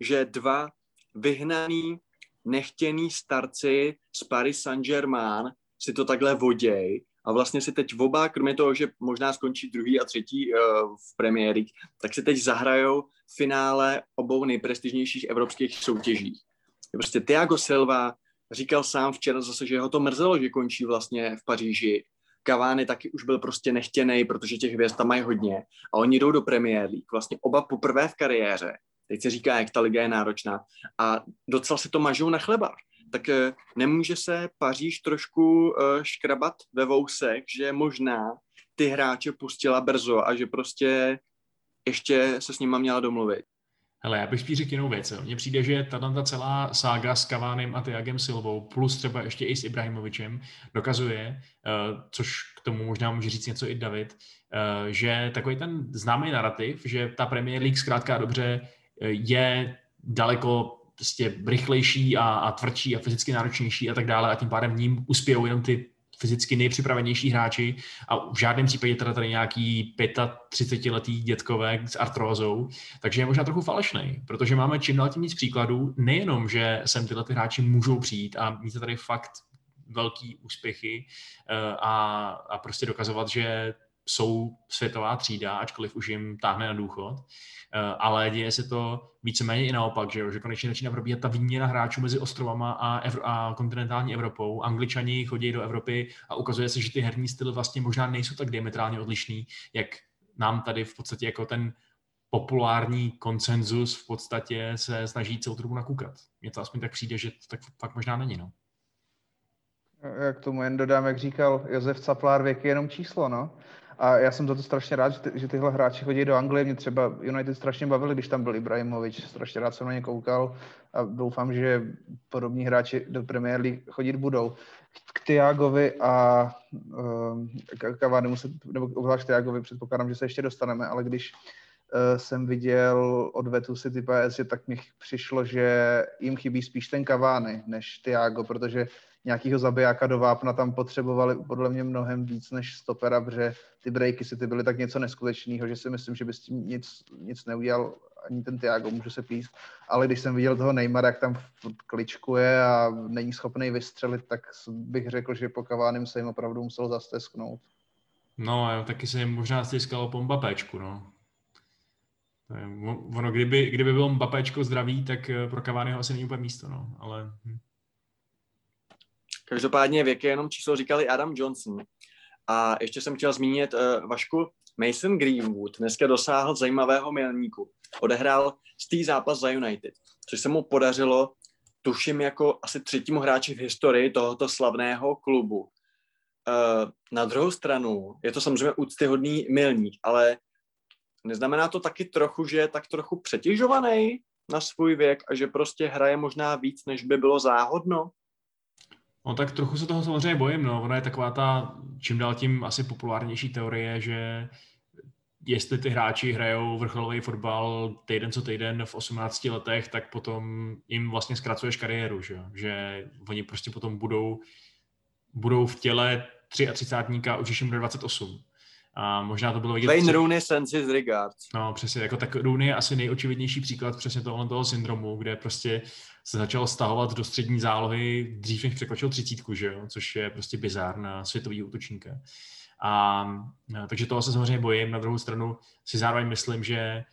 že dva vyhnaný, nechtěný starci z Paris Saint-Germain si to takhle voděj a vlastně si teď oba, kromě toho, že možná skončí druhý a třetí uh, v premiéry, tak si teď zahrajou finále obou nejprestižnějších evropských soutěží. Prostě Thiago Silva říkal sám včera zase, že ho to mrzelo, že končí vlastně v Paříži. Cavani taky už byl prostě nechtěný, protože těch hvězd tam mají hodně. A oni jdou do Premier League, vlastně oba poprvé v kariéře. Teď se říká, jak ta liga je náročná. A docela se to mažou na chleba tak eh, nemůže se Paříž trošku eh, škrabat ve vousek, že možná ty hráče pustila brzo a že prostě ještě se s nima měla domluvit. Hele, já bych spíš řekl jinou věc. Mně přijde, že ta celá sága s Kavánem a Tiagem Silvou, plus třeba ještě i s Ibrahimovičem, dokazuje, eh, což k tomu možná může říct něco i David, že takový ten známý narrativ, že ta Premier League zkrátka dobře je daleko prostě rychlejší a, a tvrdší a fyzicky náročnější a tak dále a tím pádem ním uspějou jenom ty fyzicky nejpřipravenější hráči a v žádném případě teda tady nějaký 35-letý dětkové s artrózou, takže je možná trochu falešný, protože máme čím dál tím víc příkladů, nejenom, že sem tyhle ty hráči můžou přijít a mít tady fakt velký úspěchy eh, a, a prostě dokazovat, že jsou světová třída, ačkoliv už jim táhne na důchod, ale děje se to víceméně i naopak, že, jo? že konečně začíná probíhat ta výměna hráčů mezi ostrovama a, Evro- a kontinentální Evropou. Angličani chodí do Evropy a ukazuje se, že ty herní styly vlastně možná nejsou tak diametrálně odlišný, jak nám tady v podstatě jako ten populární konsenzus v podstatě se snaží celou dobu nakoukat. Mně to aspoň tak přijde, že to tak fakt možná není, no. Já k tomu jen dodám, jak říkal Josef Caplár, věk je jenom číslo, no. A já jsem za to strašně rád, že, ty, že tyhle hráči chodí do Anglie. Mě třeba United strašně bavili, když tam byl Ibrahimovič. Strašně rád jsem na ně koukal a doufám, že podobní hráči do Premier League chodit budou. K Tiagovi a um, Cavani, nebo obzvlášť Tiagovi, předpokládám, že se ještě dostaneme, ale když uh, jsem viděl odvetu City PS, že tak mi přišlo, že jim chybí spíš ten Cavani než Tiago, protože nějakého zabijáka do vápna tam potřebovali podle mě mnohem víc než stopera, protože ty breaky si ty byly tak něco neskutečného, že si myslím, že by s tím nic, nic neudělal ani ten Tiago, může se píst, ale když jsem viděl toho Neymara, jak tam kličkuje a není schopný vystřelit, tak bych řekl, že po Kavánem se jim opravdu musel zastesknout. No, jo, taky se jim možná stiskalo po Mbapéčku, no. Ono, kdyby, kdyby byl Mbapéčko zdravý, tak eh, pro Cavaniho asi není úplně místo, no, ale... Hm. Každopádně věk je jenom číslo, říkali Adam Johnson. A ještě jsem chtěl zmínit uh, Vašku, Mason Greenwood dneska dosáhl zajímavého milníku. Odehrál stý zápas za United, což se mu podařilo, tuším, jako asi třetímu hráči v historii tohoto slavného klubu. Uh, na druhou stranu je to samozřejmě úctyhodný milník, ale neznamená to taky trochu, že je tak trochu přetěžovaný na svůj věk a že prostě hraje možná víc, než by bylo záhodno? No tak trochu se toho samozřejmě bojím, no. Ona je taková ta čím dál tím asi populárnější teorie, že jestli ty hráči hrajou vrcholový fotbal týden co týden v 18 letech, tak potom jim vlastně zkracuješ kariéru, že, že oni prostě potom budou, budou v těle 33 už když jim bude 28. A možná to bylo vidět... Wayne Rooney sends his regards. No přesně, jako tak Rooney je asi nejočividnější příklad přesně toho, toho syndromu, kde prostě se začal stahovat do střední zálohy dřív, než překročil třicítku, že jo? což je prostě bizár na světový útočníka. A, takže toho se samozřejmě bojím. Na druhou stranu si zároveň myslím, že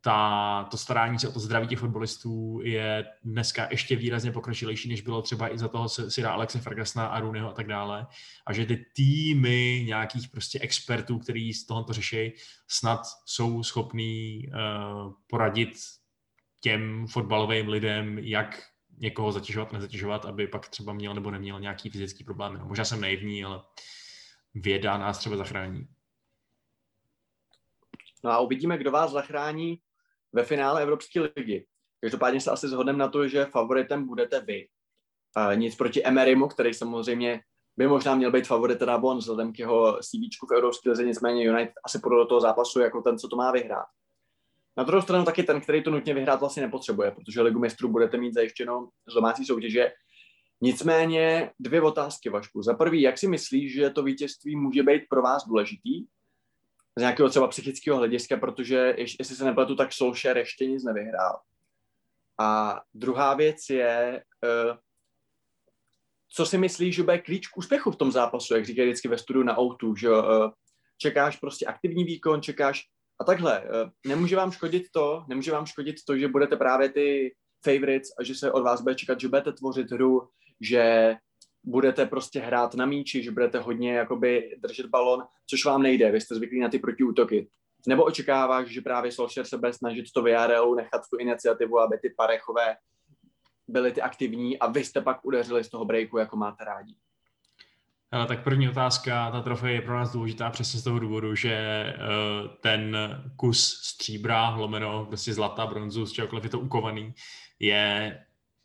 ta, to starání se o to zdraví těch fotbalistů je dneska ještě výrazně pokročilejší, než bylo třeba i za toho Sira Alexe Fergusona a Rooneyho a tak dále. A že ty týmy nějakých prostě expertů, kteří z tohoto řeší, snad jsou schopní uh, poradit těm fotbalovým lidem, jak někoho zatěžovat, nezatěžovat, aby pak třeba měl nebo neměl nějaký fyzický problém. No, možná jsem naivní, ale věda nás třeba zachrání. No a uvidíme, kdo vás zachrání ve finále Evropské ligy. Každopádně se asi zhodneme na to, že favoritem budete vy. A nic proti Emerymu, který samozřejmě by možná měl být favorit na bon vzhledem k jeho CV v Evropské lize, nicméně United asi do toho zápasu jako ten, co to má vyhrát. Na druhou stranu taky ten, který to nutně vyhrát vlastně nepotřebuje, protože Ligu mistrů budete mít zajištěno z domácí soutěže. Nicméně dvě otázky, Vašku. Za prvý, jak si myslíš, že to vítězství může být pro vás důležitý? Z nějakého třeba psychického hlediska, protože jestli se nepletu, tak Solskjaer ještě nic nevyhrál. A druhá věc je, eh, co si myslíš, že bude klíč k úspěchu v tom zápasu, jak říkají vždycky ve studiu na Outu, že eh, čekáš prostě aktivní výkon, čekáš a takhle, eh, nemůže vám škodit to, nemůže vám škodit to, že budete právě ty favorites a že se od vás bude čekat, že budete tvořit hru, že budete prostě hrát na míči, že budete hodně jakoby držet balon, což vám nejde, vy jste zvyklí na ty protiútoky. Nebo očekáváš, že právě Solskjaer se bude snažit to VRL nechat tu iniciativu, aby ty parechové byly ty aktivní a vy jste pak udeřili z toho breaku, jako máte rádi. Ale tak první otázka, ta trofej je pro nás důležitá přesně z toho důvodu, že uh, ten kus stříbra, lomeno prostě zlata, bronzu, z čehokoliv je to ukovaný, je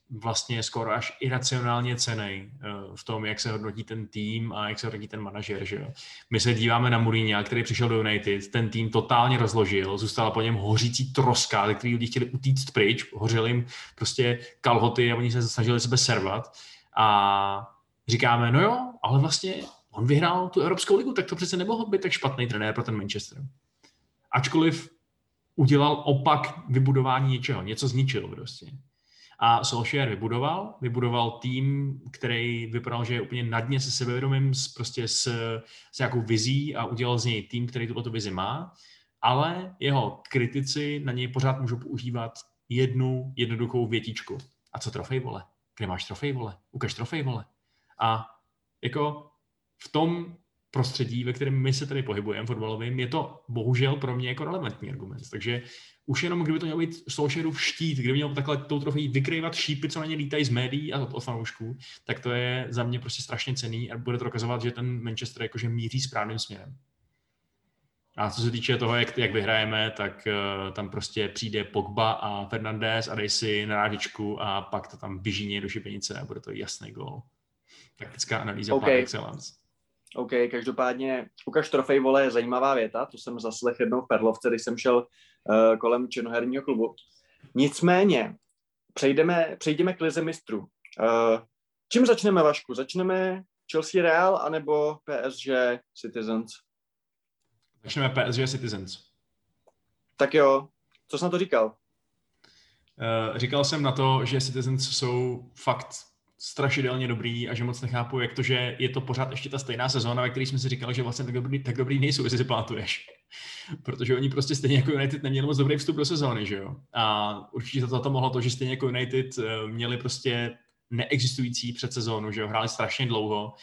vlastně skoro až iracionálně cený uh, v tom, jak se hodnotí ten tým a jak se hodnotí ten manažer. Že jo? My se díváme na Mourinho, který přišel do United, ten tým totálně rozložil, zůstala po něm hořící troska, který lidi chtěli utíct pryč, hořeli jim prostě kalhoty a oni se snažili sebe servat. A říkáme, no jo, ale vlastně on vyhrál tu Evropskou ligu, tak to přece nemohl být tak špatný trenér pro ten Manchester. Ačkoliv udělal opak vybudování něčeho, něco zničil prostě. A Solskjaer vybudoval, vybudoval tým, který vypadal, že je úplně na dně se sebevědomím, s, prostě s, s nějakou vizí a udělal z něj tým, který tuto vizi má, ale jeho kritici na něj pořád můžou používat jednu jednoduchou větičku. A co trofej, vole? Kde máš trofej, vole? Ukaž trofej, vole. A jako v tom prostředí, ve kterém my se tady pohybujeme fotbalovým, je to bohužel pro mě jako relevantní argument. Takže už jenom kdyby to mělo být Solskjaerův štít, kdyby měl takhle tou trofejí vykrývat šípy, co na ně lítají z médií a od fanoušků, tak to je za mě prostě strašně cený a bude to dokazovat, že ten Manchester jakože míří správným směrem. A co se týče toho, jak, jak vyhrajeme, tak uh, tam prostě přijde Pogba a Fernandez a dej si narážičku a pak to tam vyžíně do šipenice a bude to jasný gol. Taktická analýza okay. par excellence. OK, každopádně ukaž trofej, vole, je zajímavá věta, to jsem zaslech jednou v Perlovce, když jsem šel uh, kolem činoherního klubu. Nicméně, přejdeme, přejdeme k lize mistrů. Uh, čím začneme, Vašku? Začneme Chelsea Real anebo PSG Citizens? Začneme PSG Citizens. Tak jo, co jsi na to říkal? Uh, říkal jsem na to, že Citizens jsou fakt strašidelně dobrý a že moc nechápu, jak to, že je to pořád ještě ta stejná sezóna, ve které jsme si říkali, že vlastně tak dobrý, tak dobrý nejsou, jestli si pamatuješ. *laughs* Protože oni prostě stejně jako United neměli moc dobrý vstup do sezóny, že jo? A určitě to, to mohlo to, že stejně jako United eh, měli prostě neexistující předsezónu, že jo, hráli strašně dlouho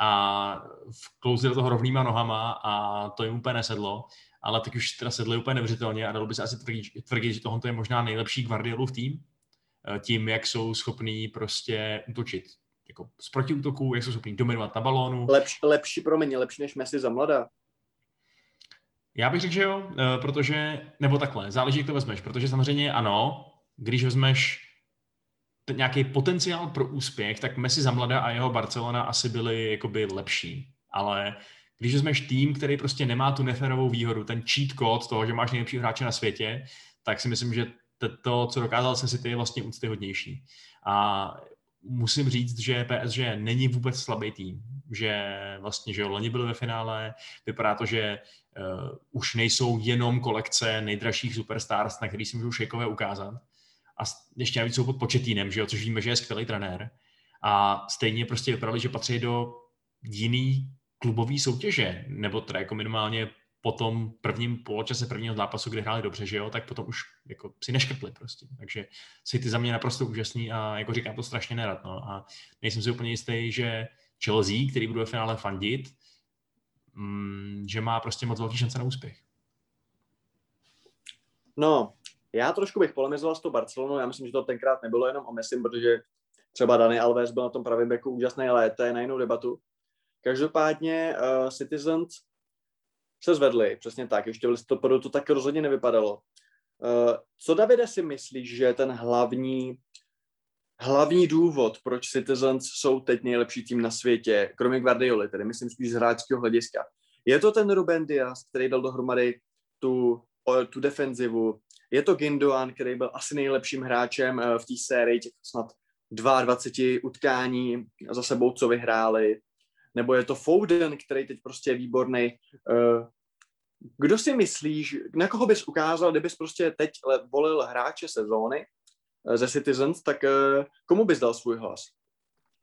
a vklouzli do toho rovnýma nohama a to jim úplně nesedlo, ale teď už teda sedli úplně nevřitelně a dalo by se asi tvrdit, tvrdit že tohle je možná nejlepší Guardiolův tým, tím, jak jsou schopní prostě útočit. Jako z protiútoků, jak jsou schopní dominovat na balónu. Lepší, lepší pro mě, lepší než Messi za mladá. Já bych řekl, že jo, eh, protože, nebo takhle, záleží, jak to vezmeš, protože samozřejmě ano, když vezmeš ten nějaký potenciál pro úspěch, tak Messi za mladá a jeho Barcelona asi byli jakoby lepší. Ale když vezmeš tým, který prostě nemá tu neférovou výhodu, ten cheat code toho, že máš nejlepší hráče na světě, tak si myslím, že to, co dokázal se City, je vlastně úctyhodnější. A musím říct, že PSG není vůbec slabý tým, že vlastně, že loni byl ve finále, vypadá to, že uh, už nejsou jenom kolekce nejdražších superstars, na který si můžou šejkové ukázat. A ještě navíc jsou pod početínem, že jo, což víme, že je skvělý trenér. A stejně prostě vypadali, že patří do jiný klubové soutěže, nebo teda jako minimálně po tom prvním poločase prvního zápasu, kde hráli dobře, že jo, tak potom už jako si neškrtli prostě. Takže ty za mě naprosto úžasný a jako říkám to strašně nerad. No. A nejsem si úplně jistý, že Chelsea, který budu ve finále fandit, mm, že má prostě moc velký šance na úspěch. No, já trošku bych polemizoval s tou Barcelonou, já myslím, že to tenkrát nebylo jenom o Messi, protože třeba Dani Alves byl na tom pravém beku úžasný, ale to je na jinou debatu. Každopádně uh, Citizens se zvedli, přesně tak, ještě v listopadu to tak rozhodně nevypadalo. Uh, co Davide si myslíš, že je ten hlavní, hlavní důvod, proč Citizens jsou teď nejlepší tým na světě, kromě Guardioli, tedy myslím spíš z hráčského hlediska. Je to ten Ruben Diaz, který dal dohromady tu, tu defenzivu, je to Gindoan, který byl asi nejlepším hráčem uh, v té sérii, těch snad 22 utkání za sebou, co vyhráli nebo je to Foden, který teď prostě je výborný. Eh, kdo si myslíš, na koho bys ukázal, kdybys prostě teď volil hráče sezóny eh, ze Citizens, tak eh, komu bys dal svůj hlas?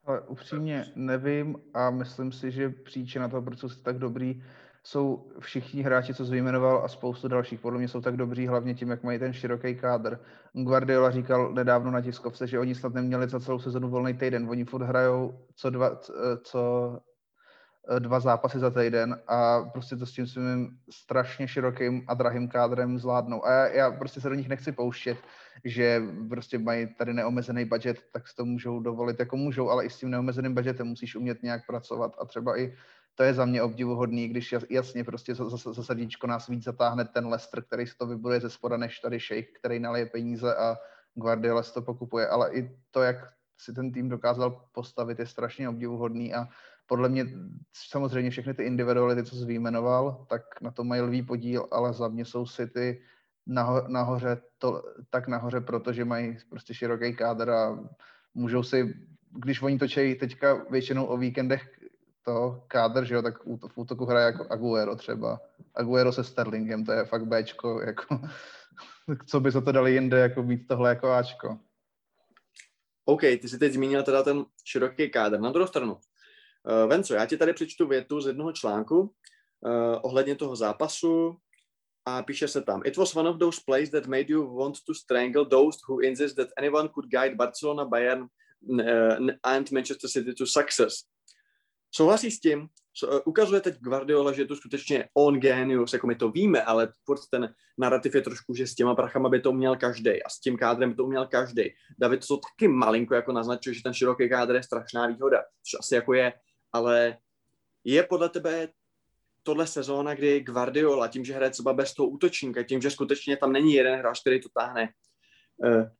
Ale upřímně nevím a myslím si, že příčina toho, proč jsou tak dobrý, jsou všichni hráči, co vyjmenoval a spoustu dalších, podle mě jsou tak dobří, hlavně tím, jak mají ten široký kádr. Guardiola říkal nedávno na tiskovce, že oni snad neměli za celou sezonu volný týden, oni furt hrajou co, dva, co dva zápasy za týden a prostě to s tím svým strašně širokým a drahým kádrem zvládnou. A já, já prostě se do nich nechci pouštět, že prostě mají tady neomezený budget, tak si to můžou dovolit, jako můžou, ale i s tím neomezeným budgetem musíš umět nějak pracovat a třeba i to je za mě obdivuhodný, když jasně prostě za, srdíčko nás víc zatáhne ten Lester, který si to vybuduje ze spoda, než tady Sheikh, který nalije peníze a Guardiola si to pokupuje, ale i to, jak si ten tým dokázal postavit, je strašně obdivuhodný a podle mě samozřejmě všechny ty individuality, co jsi vyjmenoval, tak na to mají lvý podíl, ale za mě jsou City naho, nahoře, to, tak nahoře, protože mají prostě široký kádr a můžou si, když oni točejí teďka většinou o víkendech to kádr, že jo, tak v útoku hraje jako Aguero třeba. Aguero se Sterlingem, to je fakt Bčko, jako, *laughs* co by za to dali jinde, jako víc tohle jako Ačko. OK, ty jsi teď zmínil teda ten široký kádr. Na druhou stranu, uh, Venco, já ti tady přečtu větu z jednoho článku uh, ohledně toho zápasu a píše se tam It was one of those plays that made you want to strangle those who insist that anyone could guide Barcelona, Bayern uh, and Manchester City to success. Souhlasí s tím? So, uh, ukazuje teď Guardiola, že je to skutečně on genius, jako my to víme, ale furt ten narrativ je trošku, že s těma prachama by to měl každý a s tím kádrem by to měl každý. David to taky malinko jako naznačuje, že ten široký kádr je strašná výhoda, což asi jako je, ale je podle tebe tohle sezóna, kdy Guardiola, tím, že hraje třeba bez toho útočníka, tím, že skutečně tam není jeden hráč, který to táhne, eh,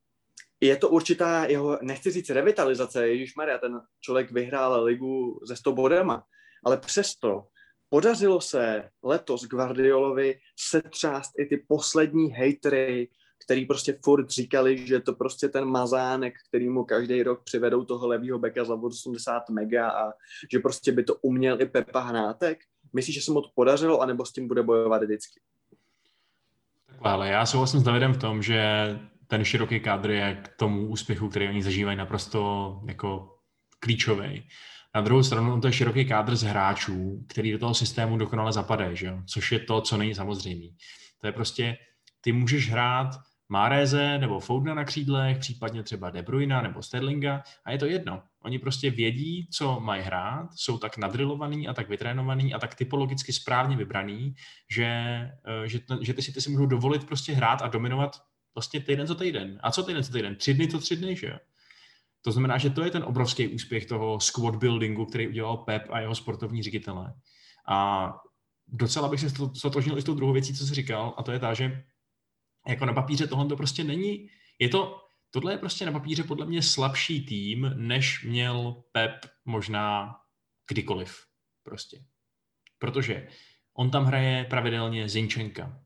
je to určitá jeho, nechci říct revitalizace, Ježíš Maria, ten člověk vyhrál ligu ze 100 bodama, ale přesto podařilo se letos Guardiolovi setřást i ty poslední hejtry, který prostě furt říkali, že to prostě ten mazánek, který mu každý rok přivedou toho levýho beka za 80 mega a že prostě by to uměl i Pepa Hnátek. Myslíš, že se mu to podařilo, anebo s tím bude bojovat vždycky? Takhle, ale já souhlasím s Davidem v tom, že ten široký kádr je k tomu úspěchu, který oni zažívají, naprosto jako klíčový. Na druhou stranu to je široký kádr z hráčů, který do toho systému dokonale zapadají, což je to, co není samozřejmé. To je prostě, ty můžeš hrát Máreze nebo Foudna na křídlech, případně třeba De Bruyne nebo Sterlinga a je to jedno. Oni prostě vědí, co mají hrát, jsou tak nadrilovaný a tak vytrénovaný a tak typologicky správně vybraný, že, eh, že, že ty si, ty si můžou dovolit prostě hrát a dominovat vlastně týden co týden. A co týden co týden? Tři dny to tři dny, že jo? To znamená, že to je ten obrovský úspěch toho squad buildingu, který udělal Pep a jeho sportovní ředitele. A docela bych se stotožnil i s tou druhou věcí, co jsi říkal, a to je ta, že jako na papíře tohle to prostě není. Je to, tohle je prostě na papíře podle mě slabší tým, než měl Pep možná kdykoliv. Prostě. Protože on tam hraje pravidelně Zinčenka.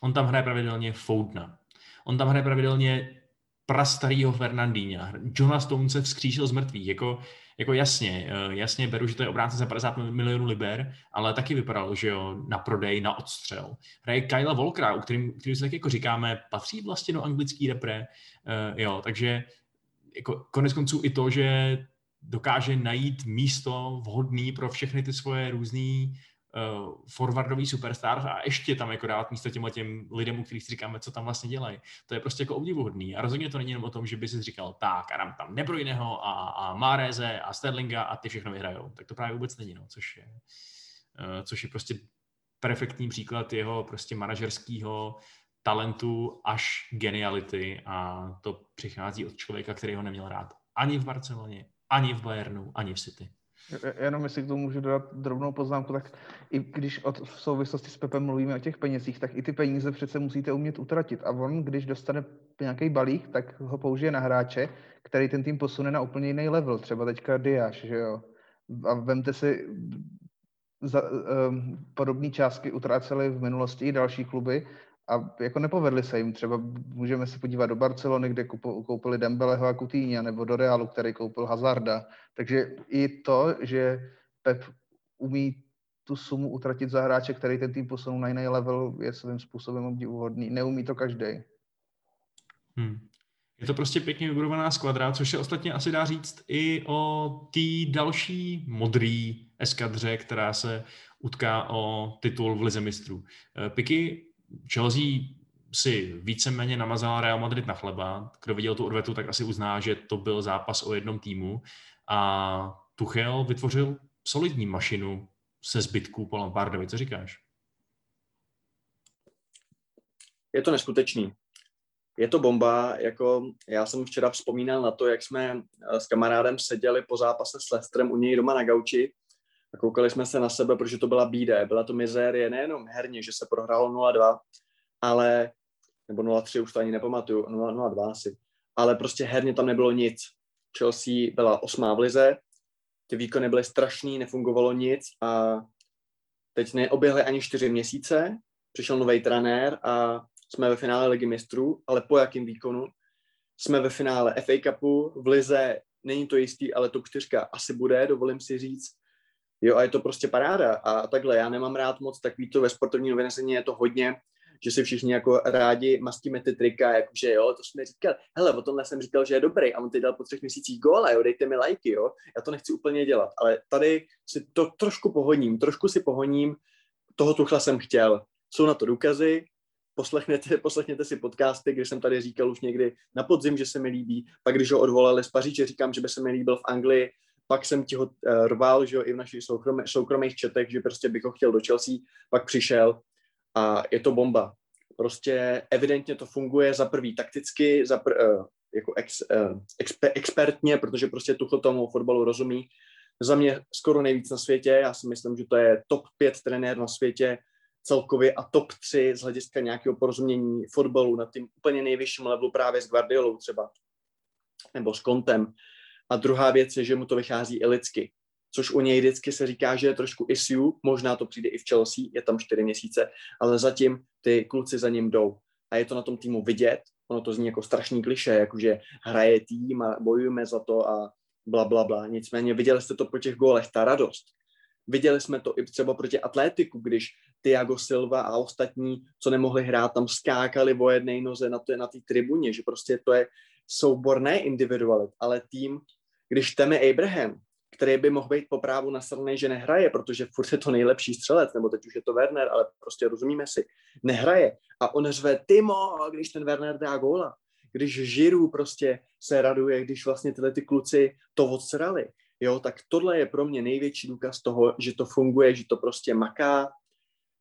On tam hraje pravidelně Foudna. On tam hraje pravidelně prastarýho Fernandína. Jonas Stone se vzkříšil z mrtvých. Jako, jako jasně, eh, jasně beru, že to je obránce za 50 milionů liber, ale taky vypadalo, že jo, na prodej, na odstřel. Hraje Kyla Volkra, u kterým, který se tak jako říkáme, patří vlastně do anglický repre, uh, jo, takže jako konec konců i to, že dokáže najít místo vhodný pro všechny ty svoje různé uh, forwardový superstar a ještě tam jako dát místo těm těm lidem, u kterých si říkáme, co tam vlastně dělají. To je prostě jako obdivuhodný. A rozhodně to není jenom o tom, že by si říkal, tak a tam Nebrojného a, a Máreze a Sterlinga a ty všechno vyhrajou. Tak to právě vůbec není, no, což je, uh, což je prostě perfektní příklad jeho prostě manažerského talentu až geniality a to přichází od člověka, který ho neměl rád. Ani v Barceloně, ani v Bayernu, ani v City. Jenom jestli k tomu můžu dodat drobnou poznámku, tak i když od, v souvislosti s Pepem mluvíme o těch penězích, tak i ty peníze přece musíte umět utratit. A on, když dostane nějaký balík, tak ho použije na hráče, který ten tým posune na úplně jiný level. Třeba teďka Diáš, že jo. A vemte si, za, um, podobné částky utrácely v minulosti i další kluby a jako nepovedli se jim. Třeba můžeme se podívat do Barcelony, kde koupili Dembeleho a Coutinho, nebo do Realu, který koupil Hazarda. Takže i to, že Pep umí tu sumu utratit za hráče, který ten tým posunul na jiný level, je svým způsobem obdivuhodný. Neumí to každý. Hmm. Je to prostě pěkně vybudovaná skvadra, což se ostatně asi dá říct i o té další modrý eskadře, která se utká o titul v Lize mistrů. Eh, Piky Chelsea si víceméně namazala Real Madrid na chleba. Kdo viděl tu odvetu, tak asi uzná, že to byl zápas o jednom týmu. A Tuchel vytvořil solidní mašinu se zbytků po Lampardovi. Co říkáš? Je to neskutečný. Je to bomba, jako já jsem včera vzpomínal na to, jak jsme eh, s kamarádem seděli po zápase s Lestrem u něj doma na gauči a koukali jsme se na sebe, protože to byla bída. Byla to mizérie nejenom herně, že se prohrálo 0-2, ale, nebo 0-3, už to ani nepamatuju, 0-2 asi, ale prostě herně tam nebylo nic. Chelsea byla osmá v lize, ty výkony byly strašný, nefungovalo nic a teď neoběhly ani čtyři měsíce, přišel nový trenér a jsme ve finále ligy mistrů, ale po jakým výkonu? Jsme ve finále FA Cupu, v lize není to jistý, ale top 4 asi bude, dovolím si říct. Jo, a je to prostě paráda. A takhle, já nemám rád moc takový to ve sportovní novinářině, je to hodně že si všichni jako rádi mastíme ty trika, jakože jo, to jsme říkal, hele, o tomhle jsem říkal, že je dobrý. A on teď dal po třech měsících góla, jo, dejte mi lajky, jo, já to nechci úplně dělat, ale tady si to trošku pohoním, trošku si pohoním, toho tuchla jsem chtěl, jsou na to důkazy, poslechněte, *laughs* poslechněte si podcasty, když jsem tady říkal už někdy na podzim, že se mi líbí, pak když ho odvolali z Paříže, říkám, že by se mi líbil v Anglii, pak jsem ti ho uh, rval, že jo, i v našich soukromé, soukromých četech, že prostě bych ho chtěl do Chelsea, pak přišel a je to bomba. Prostě evidentně to funguje za prvý takticky, za pr, uh, jako ex, uh, expe, expertně, protože prostě Tuchl tomu fotbalu rozumí. Za mě skoro nejvíc na světě, já si myslím, že to je top 5 trenér na světě, celkově a top 3 z hlediska nějakého porozumění fotbalu na tím úplně nejvyšším levelu právě s Guardiolou třeba, nebo s Kontem. A druhá věc je, že mu to vychází i lidsky, což u něj vždycky se říká, že je trošku issue, možná to přijde i v Chelsea, je tam čtyři měsíce, ale zatím ty kluci za ním jdou. A je to na tom týmu vidět, ono to zní jako strašný kliše, jakože hraje tým a bojujeme za to a bla, bla, bla. Nicméně viděli jste to po těch gólech, ta radost. Viděli jsme to i třeba proti Atletiku, když Thiago Silva a ostatní, co nemohli hrát, tam skákali o jedné noze na té na tribuně, že prostě to je souborné individualit, ale tým, když Teme Abraham, který by mohl být po právu nasrný, že nehraje, protože furt je to nejlepší střelec, nebo teď už je to Werner, ale prostě rozumíme si, nehraje. A on řve Timo, když ten Werner dá góla. Když Žiru prostě se raduje, když vlastně tyhle ty kluci to odsrali. Jo, tak tohle je pro mě největší důkaz toho, že to funguje, že to prostě maká,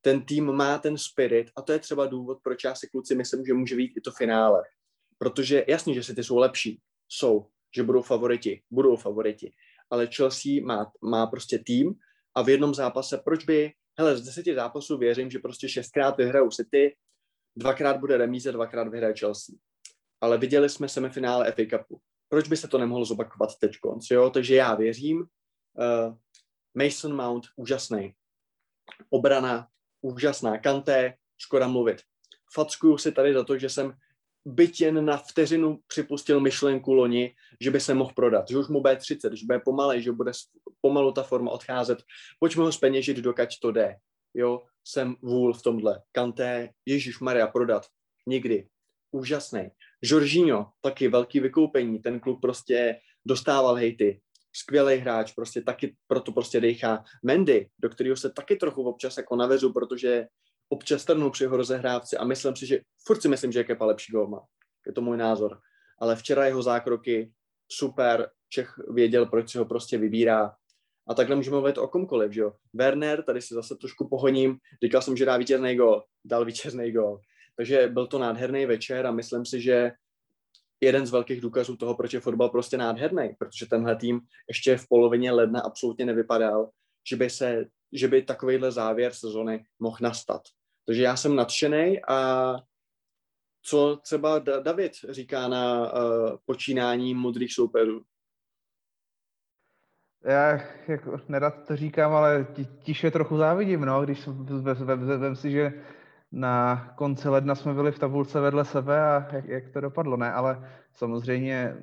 ten tým má ten spirit a to je třeba důvod, proč já si kluci myslím, že může být i to finále. Protože jasně, že si ty jsou lepší, jsou, že budou favoriti, budou favoriti, ale Chelsea má, má prostě tým a v jednom zápase, proč by, hele, z deseti zápasů věřím, že prostě šestkrát vyhrajou City, dvakrát bude remíze, dvakrát vyhraje Chelsea. Ale viděli jsme semifinále FA Cupu. Proč by se to nemohlo zopakovat teď? Jo? Takže já věřím. Uh, Mason Mount, úžasný. Obrana, úžasná. Kanté, škoda mluvit. Fackuju si tady za to, že jsem byť jen na vteřinu připustil myšlenku loni, že by se mohl prodat, že už mu bude 30, že bude pomalej, že bude pomalu ta forma odcházet. Pojďme ho speněžit, dokud to jde. Jo, jsem vůl v tomhle. Kanté, Ježíš Maria, prodat. Nikdy. Úžasný. Jorginho, taky velký vykoupení. Ten klub prostě dostával hejty. Skvělý hráč, prostě taky proto prostě dechá. Mendy, do kterého se taky trochu občas jako navezu, protože občas strnu při jeho rozehrávce a myslím si, že furt si myslím, že Kepa lepší golma. Je to můj názor. Ale včera jeho zákroky super, Čech věděl, proč si ho prostě vybírá. A takhle můžeme mluvit o komkoliv, že jo. Werner, tady si zase trošku pohoním, říkal jsem, že dá vítězný gol, dal vítězný gol. Takže byl to nádherný večer a myslím si, že jeden z velkých důkazů toho, proč je fotbal prostě nádherný, protože tenhle tým ještě v polovině ledna absolutně nevypadal, že by se že by takovýhle závěr sezony mohl nastat. Takže já jsem nadšený a co třeba David říká na uh, počínání modrých soupeřů? Já jako nerad to říkám, ale tiše trochu závidím, no, když vem si, že na konci ledna jsme byli v tabulce vedle sebe a jak, jak to dopadlo, ne, ale samozřejmě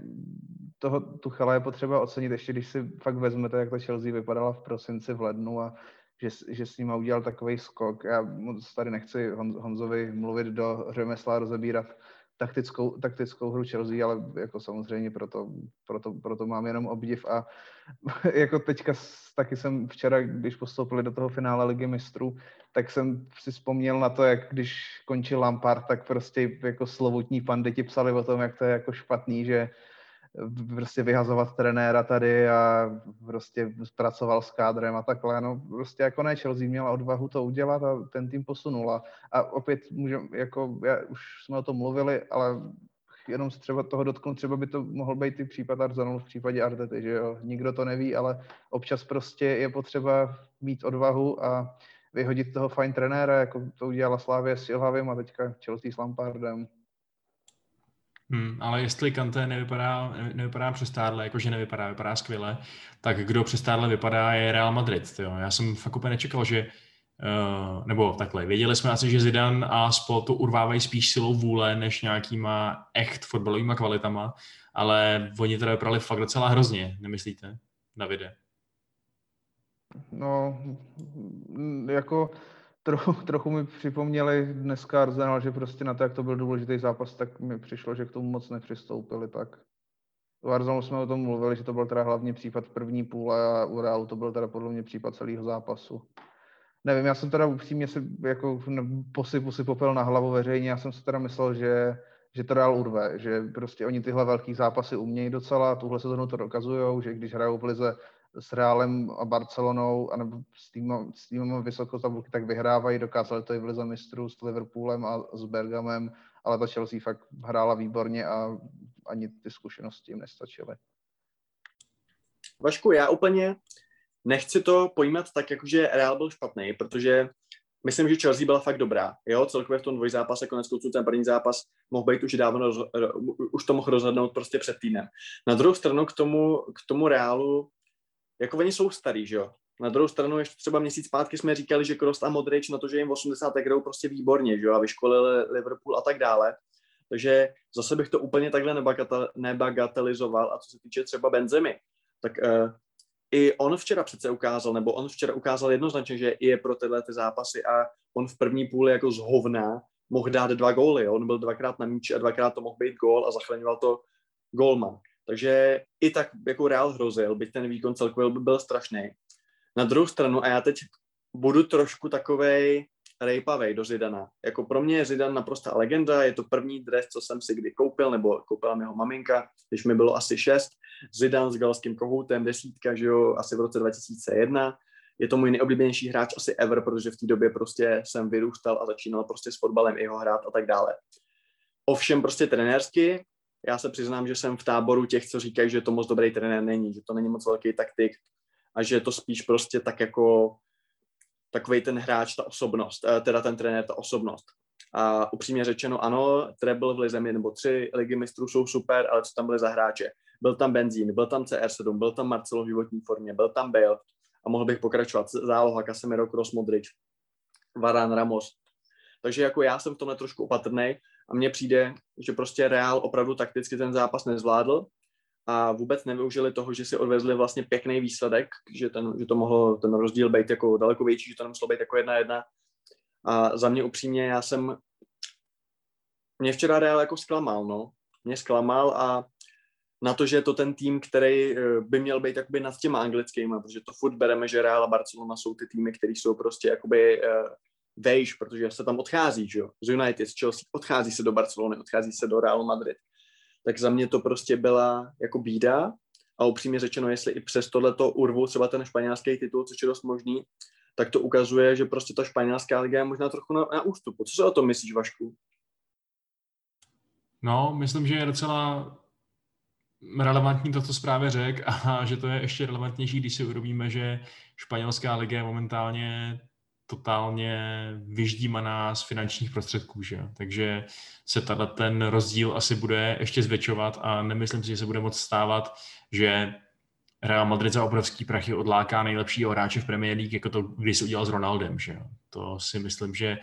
toho Tuchela je potřeba ocenit, ještě když si fakt vezmete, jak ta Chelsea vypadala v prosinci, v lednu a že, že s ním udělal takový skok. Já moc tady nechci Hon, Honzovi mluvit do řemesla, rozebírat taktickou, taktickou hru Chelsea, ale jako samozřejmě proto, proto, proto mám jenom obdiv a *laughs* jako teďka taky jsem včera, když postoupili do toho finále ligy mistrů, tak jsem si vzpomněl na to, jak když končil Lampard, tak prostě jako slovutní panditi psali o tom, jak to je jako špatný, že prostě vyhazovat trenéra tady a prostě pracoval s kádrem a takhle. No prostě jako ne, Chelsea měla odvahu to udělat a ten tým posunula. A opět můžem, jako, já, už jsme o tom mluvili, ale jenom třeba toho dotknout, třeba by to mohl být i případ Arsenal v případě Artety, že jo, nikdo to neví, ale občas prostě je potřeba mít odvahu a vyhodit toho fajn trenéra, jako to udělala Slávě s Ilhavým a teďka Chelsea s Lampardem. Hmm, ale jestli Kanté nevypadá, nevypadá přestárle, jakože nevypadá, vypadá skvěle, tak kdo přestárle vypadá je Real Madrid. Jo. Já jsem fakt úplně nečekal, že Uh, nebo takhle, věděli jsme asi, že Zidane a spol to urvávají spíš silou vůle, než nějakýma echt fotbalovými kvalitama, ale oni teda vypadali fakt docela hrozně, nemyslíte, Davide? No, jako trochu, *laughs* trochu mi připomněli dneska Arsenal, že prostě na to, jak to byl důležitý zápas, tak mi přišlo, že k tomu moc nepřistoupili tak. U Arsenalu jsme o tom mluvili, že to byl teda hlavní případ první půle a u Realu to byl teda podle mě případ celého zápasu. Nevím, já jsem teda upřímně si jako posypu si popel na hlavu veřejně, já jsem si teda myslel, že, že to Real urve, že prostě oni tyhle velký zápasy umějí docela, tuhle sezonu to dokazují, že když hrajou v lize s Realem a Barcelonou, anebo s týmem, s týmem vysoko tabulky, tak vyhrávají, dokázali to i v Lize mistrů s Liverpoolem a s Bergamem, ale ta Chelsea fakt hrála výborně a ani ty zkušenosti jim nestačily. Vašku, já úplně nechci to pojímat tak, jako že Real byl špatný, protože myslím, že Chelsea byla fakt dobrá. Jo, celkově v tom dvojzápase, konec konců ten první zápas mohl být už dávno, už to mohl rozhodnout prostě před týdnem. Na druhou stranu k tomu, k tomu Reálu jako oni jsou starý, že jo. Na druhou stranu ještě třeba měsíc zpátky jsme říkali, že Kroos a Modrič na to, že jim 80 hrajou prostě výborně, že jo, a vyškolili Liverpool a tak dále. Takže zase bych to úplně takhle nebagatelizoval. A co se týče třeba Benzemy, tak uh, i on včera přece ukázal, nebo on včera ukázal jednoznačně, že je pro tyhle ty zápasy a on v první půli jako z hovna mohl dát dva góly. On byl dvakrát na míči a dvakrát to mohl být gól a zachraňoval to golman. Takže i tak jako Real hrozil, byť ten výkon celkově by byl strašný. Na druhou stranu, a já teď budu trošku takovej rejpavej do Zidana. Jako pro mě je Zidan naprosto legenda, je to první dres, co jsem si kdy koupil, nebo koupila mi ho maminka, když mi bylo asi šest. Zidan s galským kohoutem, desítka, že jo, asi v roce 2001. Je to můj nejoblíbenější hráč asi ever, protože v té době prostě jsem vyrůstal a začínal prostě s fotbalem jeho hrát a tak dále. Ovšem prostě trenérsky já se přiznám, že jsem v táboru těch, co říkají, že to moc dobrý trenér není, že to není moc velký taktik a že je to spíš prostě tak jako takový ten hráč, ta osobnost, eh, teda ten trenér, ta osobnost. A upřímně řečeno, ano, treble v lize nebo tři ligy mistrů jsou super, ale co tam byly za hráče? Byl tam Benzín, byl tam CR7, byl tam Marcelo v životní formě, byl tam Bale a mohl bych pokračovat. Záloha Casemiro, Kroos, Modric, Varán, Ramos. Takže jako já jsem v tomhle trošku opatrný a mně přijde, že prostě Real opravdu takticky ten zápas nezvládl a vůbec nevyužili toho, že si odvezli vlastně pěkný výsledek, že, ten, že to mohlo ten rozdíl být jako daleko větší, že to nemuselo být jako jedna jedna. A za mě upřímně, já jsem, mě včera Real jako zklamal, no. Mě zklamal a na to, že je to ten tým, který eh, by měl být jakoby nad těma anglickými, protože to furt bereme, že Real a Barcelona jsou ty týmy, které jsou prostě jakoby eh, vejš, protože se tam odchází, že jo, z United, z Chelsea, odchází se do Barcelony, odchází se do Real Madrid. Tak za mě to prostě byla jako bída a upřímně řečeno, jestli i přes tohleto urvu třeba ten španělský titul, což je dost možný, tak to ukazuje, že prostě ta španělská liga je možná trochu na, na ústupu. Co se o tom myslíš, Vašku? No, myslím, že je docela relevantní to, co zprávě řek a že to je ještě relevantnější, když si uvědomíme, že španělská liga je momentálně totálně vyždímaná z finančních prostředků, že? takže se tady ten rozdíl asi bude ještě zvětšovat a nemyslím si, že se bude moc stávat, že Real Madrid za obrovský prachy odláká nejlepšího hráče v Premier League, jako to když se udělal s Ronaldem. Že? To si myslím, že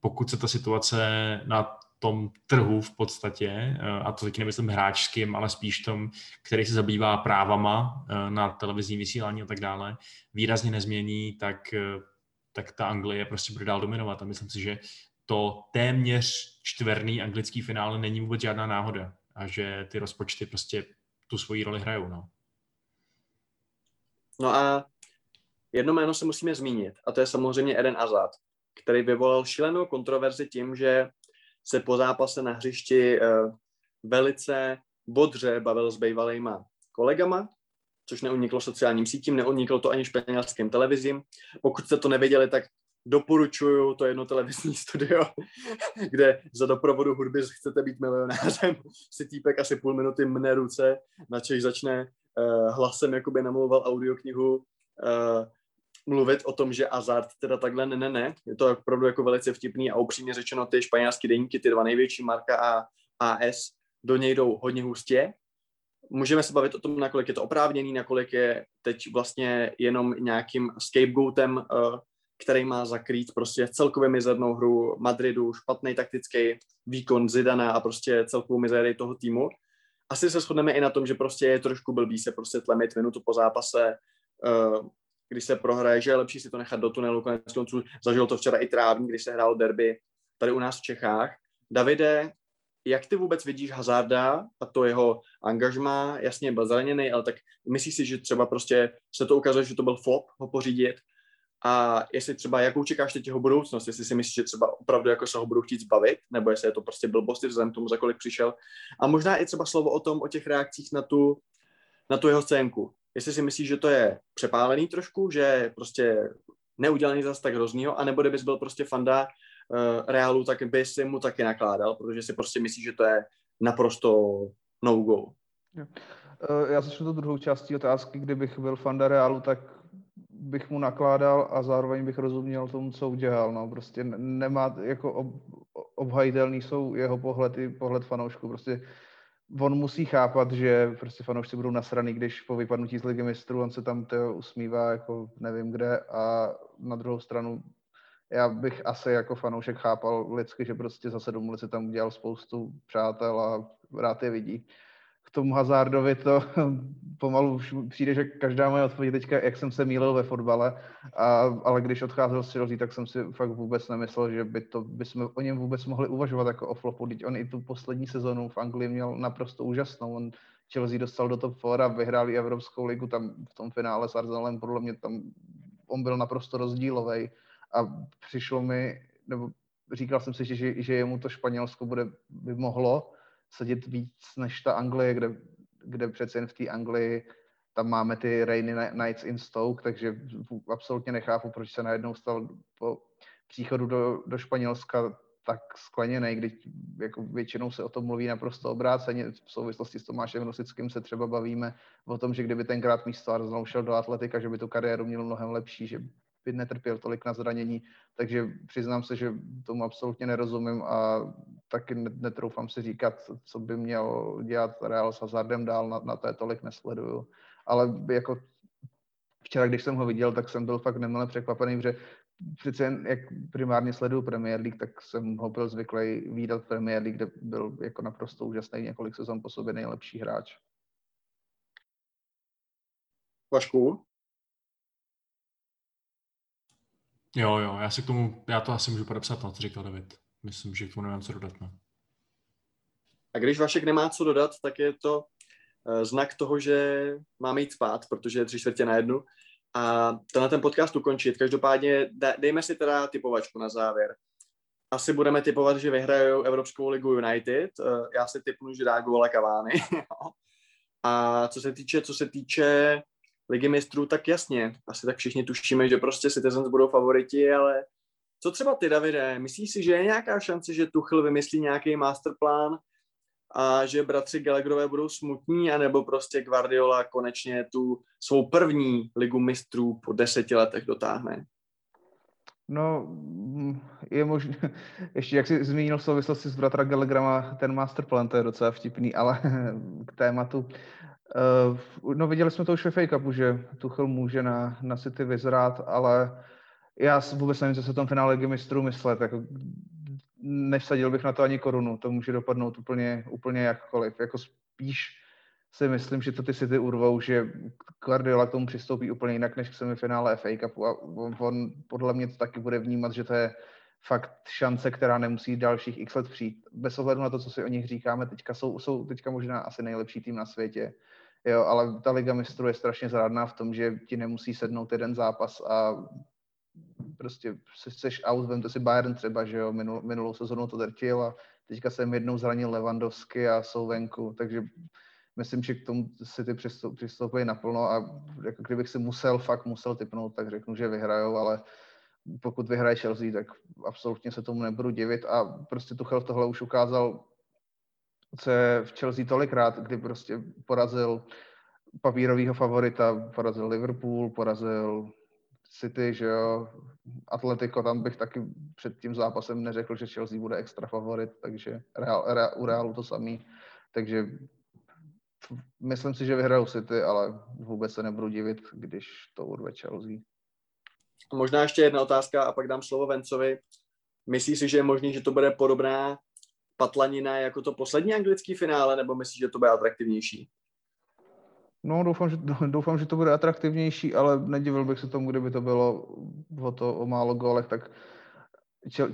pokud se ta situace na tom trhu v podstatě, a to taky nemyslím hráčským, ale spíš tom, který se zabývá právama eh, na televizní vysílání a tak dále, výrazně nezmění, tak eh, tak ta Anglie prostě bude dál dominovat. A myslím si, že to téměř čtverný anglický finále není vůbec žádná náhoda a že ty rozpočty prostě tu svoji roli hrajou. No, no a jedno jméno se musíme zmínit a to je samozřejmě Eden Hazard, který vyvolal šílenou kontroverzi tím, že se po zápase na hřišti uh, velice bodře bavil s bývalýma kolegama, což neuniklo sociálním sítím, neuniklo to ani španělským televizím. Pokud jste to nevěděli, tak doporučuju to jedno televizní *laughs* studio, kde za doprovodu hudby chcete být milionářem, si týpek asi půl minuty mne ruce, načež začne uh, hlasem, jakoby namluval audioknihu, uh, mluvit o tom, že Azart teda takhle ne, ne, ne. Je to opravdu jako velice vtipný a upřímně řečeno ty španělské deníky, ty dva největší, Marka a AS, do něj jdou hodně hustě můžeme se bavit o tom, nakolik je to oprávněný, nakolik je teď vlastně jenom nějakým scapegoatem, uh, který má zakrýt prostě celkově mizernou hru Madridu, špatný taktický výkon Zidana a prostě celkovou mizérii toho týmu. Asi se shodneme i na tom, že prostě je trošku blbý se prostě tlemit minutu po zápase, uh, když se prohraje, že je lepší si to nechat do tunelu. Konec konců zažil to včera i Trávník, když se hrál derby tady u nás v Čechách. Davide, jak ty vůbec vidíš Hazarda a to jeho angažma, jasně byl zraněný, ale tak myslíš si, že třeba prostě se to ukazuje, že to byl flop ho pořídit a jestli třeba, jakou čekáš teď jeho budoucnost, jestli si myslíš, že třeba opravdu jako se ho budou chtít zbavit, nebo jestli je to prostě blbosti vzhledem tomu, za kolik přišel. A možná i třeba slovo o tom, o těch reakcích na tu, na tu jeho scénku. Jestli si myslíš, že to je přepálený trošku, že prostě neudělaný zase tak hroznýho, anebo kdybys byl prostě fanda Realu, tak by si mu taky nakládal, protože si prostě myslíš, že to je naprosto no-go. Eh, já začnu tu druhou částí otázky. Kdybych byl fanda Realu, tak bych mu nakládal a zároveň bych rozuměl tomu, co udělal. No, prostě nemá, jako ob, obhajitelný jsou jeho pohledy, pohled fanoušku. Prostě on musí chápat, že prostě fanoušci budou nasraný, když po vypadnutí z ligy mistrů on se tam to usmívá, jako nevím kde a na druhou stranu já bych asi jako fanoušek chápal lidsky, že prostě za sedm let si tam udělal spoustu přátel a rád je vidí tomu Hazardovi to *laughs* pomalu už přijde, že každá moje odpověď teďka, jak jsem se mýlil ve fotbale, a, ale když odcházel z Chelsea, tak jsem si fakt vůbec nemyslel, že by to, by jsme o něm vůbec mohli uvažovat jako o flopu. Teď on i tu poslední sezonu v Anglii měl naprosto úžasnou. On Chelsea dostal do top 4 a vyhráli Evropskou ligu tam v tom finále s Arsenalem, podle mě tam on byl naprosto rozdílový a přišlo mi, nebo říkal jsem si, že, že jemu to Španělsko bude, by mohlo, sedět víc než ta Anglie, kde, kde přece jen v té Anglii tam máme ty Rainy Nights in Stoke, takže absolutně nechápu, proč se najednou stal po příchodu do, do Španělska tak skleněný, když jako většinou se o tom mluví naprosto obráceně. V souvislosti s Tomášem Rosickým se třeba bavíme o tom, že kdyby tenkrát místo Arsenalu šel do atletika, že by tu kariéru měl mnohem lepší, že by netrpěl tolik na zranění, takže přiznám se, že tomu absolutně nerozumím a taky netroufám si říkat, co by měl dělat Real s Hazardem dál, na, na to je tolik nesleduju. Ale jako včera, když jsem ho viděl, tak jsem byl fakt nemile překvapený, že přece jen jak primárně sleduju Premier League, tak jsem ho byl zvyklý výdat v Premier League, kde byl jako naprosto úžasný několik sezon po sobě nejlepší hráč. Vašku? Jo, jo, já si k tomu, já to asi můžu podepsat, na co říkal David. Myslím, že k tomu nemám co dodat. No. A když Vašek nemá co dodat, tak je to uh, znak toho, že máme jít spát, protože je tři čtvrtě na jednu. A to na ten podcast ukončit. Každopádně dejme si teda typovačku na závěr. Asi budeme typovat, že vyhrajou Evropskou ligu United. Uh, já si typnu, že dá góla Kavány. *laughs* A co se týče, co se týče ligy mistrů, tak jasně, asi tak všichni tušíme, že prostě Citizens budou favoriti, ale co třeba ty, Davide? Myslíš si, že je nějaká šance, že Tuchl vymyslí nějaký masterplán a že bratři Gallagherové budou smutní, anebo prostě Guardiola konečně tu svou první ligu mistrů po deseti letech dotáhne? No, je možné, *laughs* ještě jak jsi zmínil v souvislosti s bratra Gallagherama, ten masterplan, to je docela vtipný, ale *laughs* k tématu. Uh, no viděli jsme to už ve Fake Cupu, že Tuchel může na, na City vyzrát, ale já vůbec nevím, co se v tom finále Ligy mistrů myslet. Jako, nevsadil bych na to ani korunu, to může dopadnout úplně, úplně jakkoliv. Jako spíš si myslím, že to ty City urvou, že Guardiola k tomu přistoupí úplně jinak než k semifinále FA Cupu a on, on podle mě to taky bude vnímat, že to je fakt šance, která nemusí dalších x let přijít. Bez ohledu na to, co si o nich říkáme, teďka jsou, jsou teďka možná asi nejlepší tým na světě. Jo, ale ta Liga mistrů je strašně zrádná v tom, že ti nemusí sednout jeden zápas a prostě seš out, vemte si Bayern třeba, že jo, minul, minulou sezonu to drtil a teďka jsem jednou zranil Levandovsky a jsou venku, takže myslím, že k tomu si ty přistoupí naplno a jako kdybych si musel, fakt musel typnout, tak řeknu, že vyhrajou, ale pokud vyhraje Chelsea, tak absolutně se tomu nebudu divit a prostě Tuchel tohle už ukázal je v Chelsea tolikrát, kdy prostě porazil papírového favorita, porazil Liverpool, porazil City, že jo, Atletico, tam bych taky před tím zápasem neřekl, že Chelsea bude extra favorit, takže Real, Real, u Realu to samý, takže myslím si, že vyhrajou City, ale vůbec se nebudu divit, když to urve Chelsea. Možná ještě jedna otázka a pak dám slovo Vencovi. Myslíš si, že je možný, že to bude podobná patlanina jako to poslední anglický finále, nebo myslíš, že to bude atraktivnější? No, doufám že, *laughs* doufám, že to bude atraktivnější, ale nedivil bych se tomu, kdyby to bylo o, to, o málo gólech, tak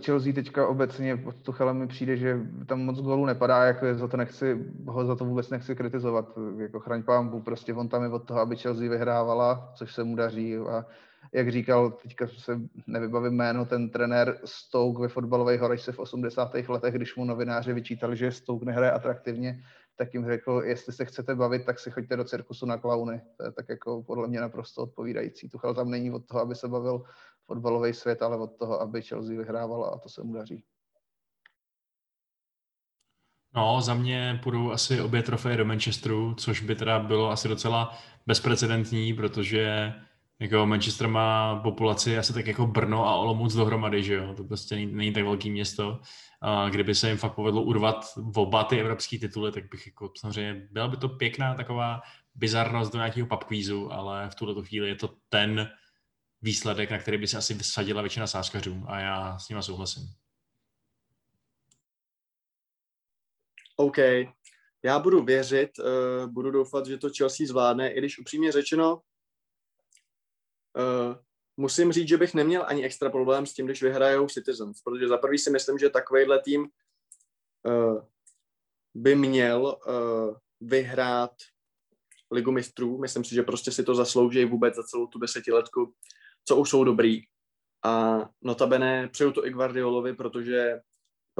Chelsea teďka obecně pod Tuchelem mi přijde, že tam moc gólů nepadá, jako za to nechci, ho za to vůbec nechci kritizovat, jako chraň pámbu, prostě on tam je od toho, aby Chelsea vyhrávala, což se mu daří a jak říkal, teďka se nevybavím jméno, ten trenér Stoke ve fotbalových horech se v 80. letech, když mu novináři vyčítali, že Stoke nehraje atraktivně, tak jim řekl, jestli se chcete bavit, tak si choďte do cirkusu na klauny. To je tak jako podle mě naprosto odpovídající. Tuchel tam není od toho, aby se bavil fotbalový svět, ale od toho, aby Chelsea vyhrávala a to se mu daří. No, za mě půjdou asi obě trofeje do Manchesteru, což by teda bylo asi docela bezprecedentní, protože jako Manchester má populaci asi tak jako Brno a Olomouc dohromady, že jo, to prostě není, není tak velký město. A kdyby se jim fakt povedlo urvat oba ty evropské tituly, tak bych jako samozřejmě, byla by to pěkná taková bizarnost do nějakého pubquízu, ale v tuto chvíli je to ten výsledek, na který by se asi vysadila většina sáskařů a já s nima souhlasím. OK. Já budu věřit, uh, budu doufat, že to Chelsea zvládne, i když upřímně řečeno, uh, musím říct, že bych neměl ani extra problém s tím, když vyhrajou Citizens, protože za prvý si myslím, že takovýhle tým uh, by měl uh, vyhrát ligu mistrů. Myslím si, že prostě si to zaslouží vůbec za celou tu desetiletku co už jsou dobrý. A notabene přeju to i Guardiolovi, protože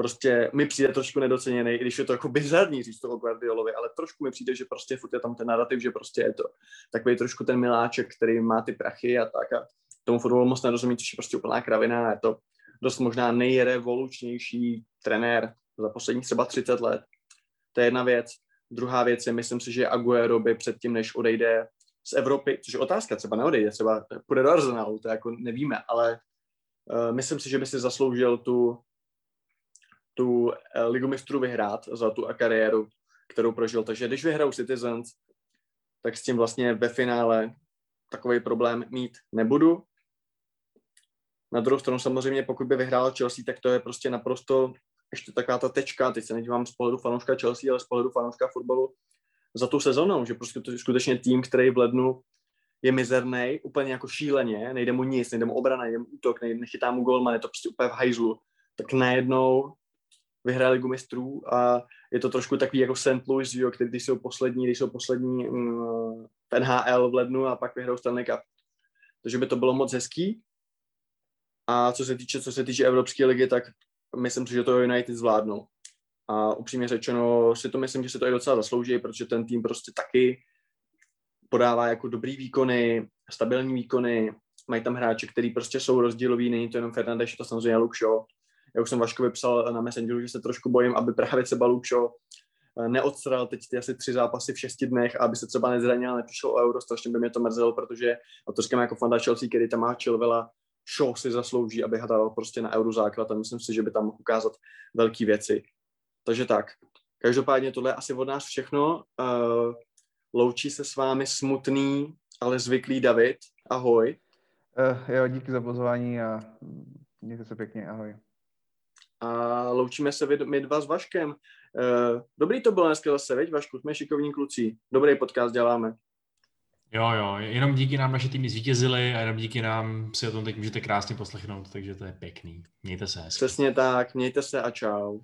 prostě mi přijde trošku nedoceněný, i když je to jako bizarní říct toho Guardiolovi, ale trošku mi přijde, že prostě furt je tam ten narrativ, že prostě je to takový trošku ten miláček, který má ty prachy a tak a tomu fotbalu moc nerozumí, což je prostě úplná kravina a je to dost možná nejrevolučnější trenér za posledních třeba 30 let. To je jedna věc. Druhá věc je, myslím si, že Aguero by předtím, než odejde z Evropy, což je otázka, třeba neodejde, třeba půjde do Arsenalu, to jako nevíme, ale uh, myslím si, že by si zasloužil tu, tu uh, ligu mistrů vyhrát za tu kariéru, kterou prožil. Takže když vyhrajou Citizens, tak s tím vlastně ve finále takový problém mít nebudu. Na druhou stranu samozřejmě, pokud by vyhrál Chelsea, tak to je prostě naprosto ještě taková ta tečka, teď se nedívám z pohledu fanouška Chelsea, ale z pohledu fanouška fotbalu, za tu sezónou, že prostě to je skutečně tým, který v lednu je mizerný, úplně jako šíleně, nejde mu nic, nejde mu obrana, nejde mu útok, nejde, nechytá mu golman, je to prostě úplně v hajzlu, tak najednou vyhráli ligu mistrů a je to trošku takový jako St. Louis, jo, který když jsou poslední, když jsou poslední mm, v NHL v lednu a pak vyhrajou Stanley Cup. Takže by to bylo moc hezký. A co se týče, co se týče Evropské ligy, tak myslím si, že to United zvládnou. A upřímně řečeno si to myslím, že se to i docela zaslouží, protože ten tým prostě taky podává jako dobrý výkony, stabilní výkony, mají tam hráče, který prostě jsou rozdíloví, není to jenom Fernandeš, je to samozřejmě Luke Shaw. Já už jsem Vaškovi psal na Messengeru, že se trošku bojím, aby právě třeba Shaw eh, neodstral teď ty asi tři zápasy v šesti dnech, aby se třeba nezranil, nepřišel o euro, strašně by mě to mrzelo, protože, a to říkám jako fanda Chelsea, který tam má Chilvela, Shaw si zaslouží, aby hrál prostě na euro základ a myslím si, že by tam mohl ukázat velké věci. Takže tak. Každopádně tohle je asi od nás všechno. Uh, loučí se s vámi smutný, ale zvyklý David. Ahoj. Uh, jo, díky za pozvání a mějte se pěkně, ahoj. A loučíme se my dva s Vaškem. Uh, dobrý to bylo dneska zase, veď Vašku, jsme šikovní kluci. Dobrý podcast děláme. Jo, jo, jenom díky nám naše týmy zvítězily a jenom díky nám si o tom teď můžete krásně poslechnout, takže to je pěkný. Mějte se hezky. Přesně tak, mějte se a čau.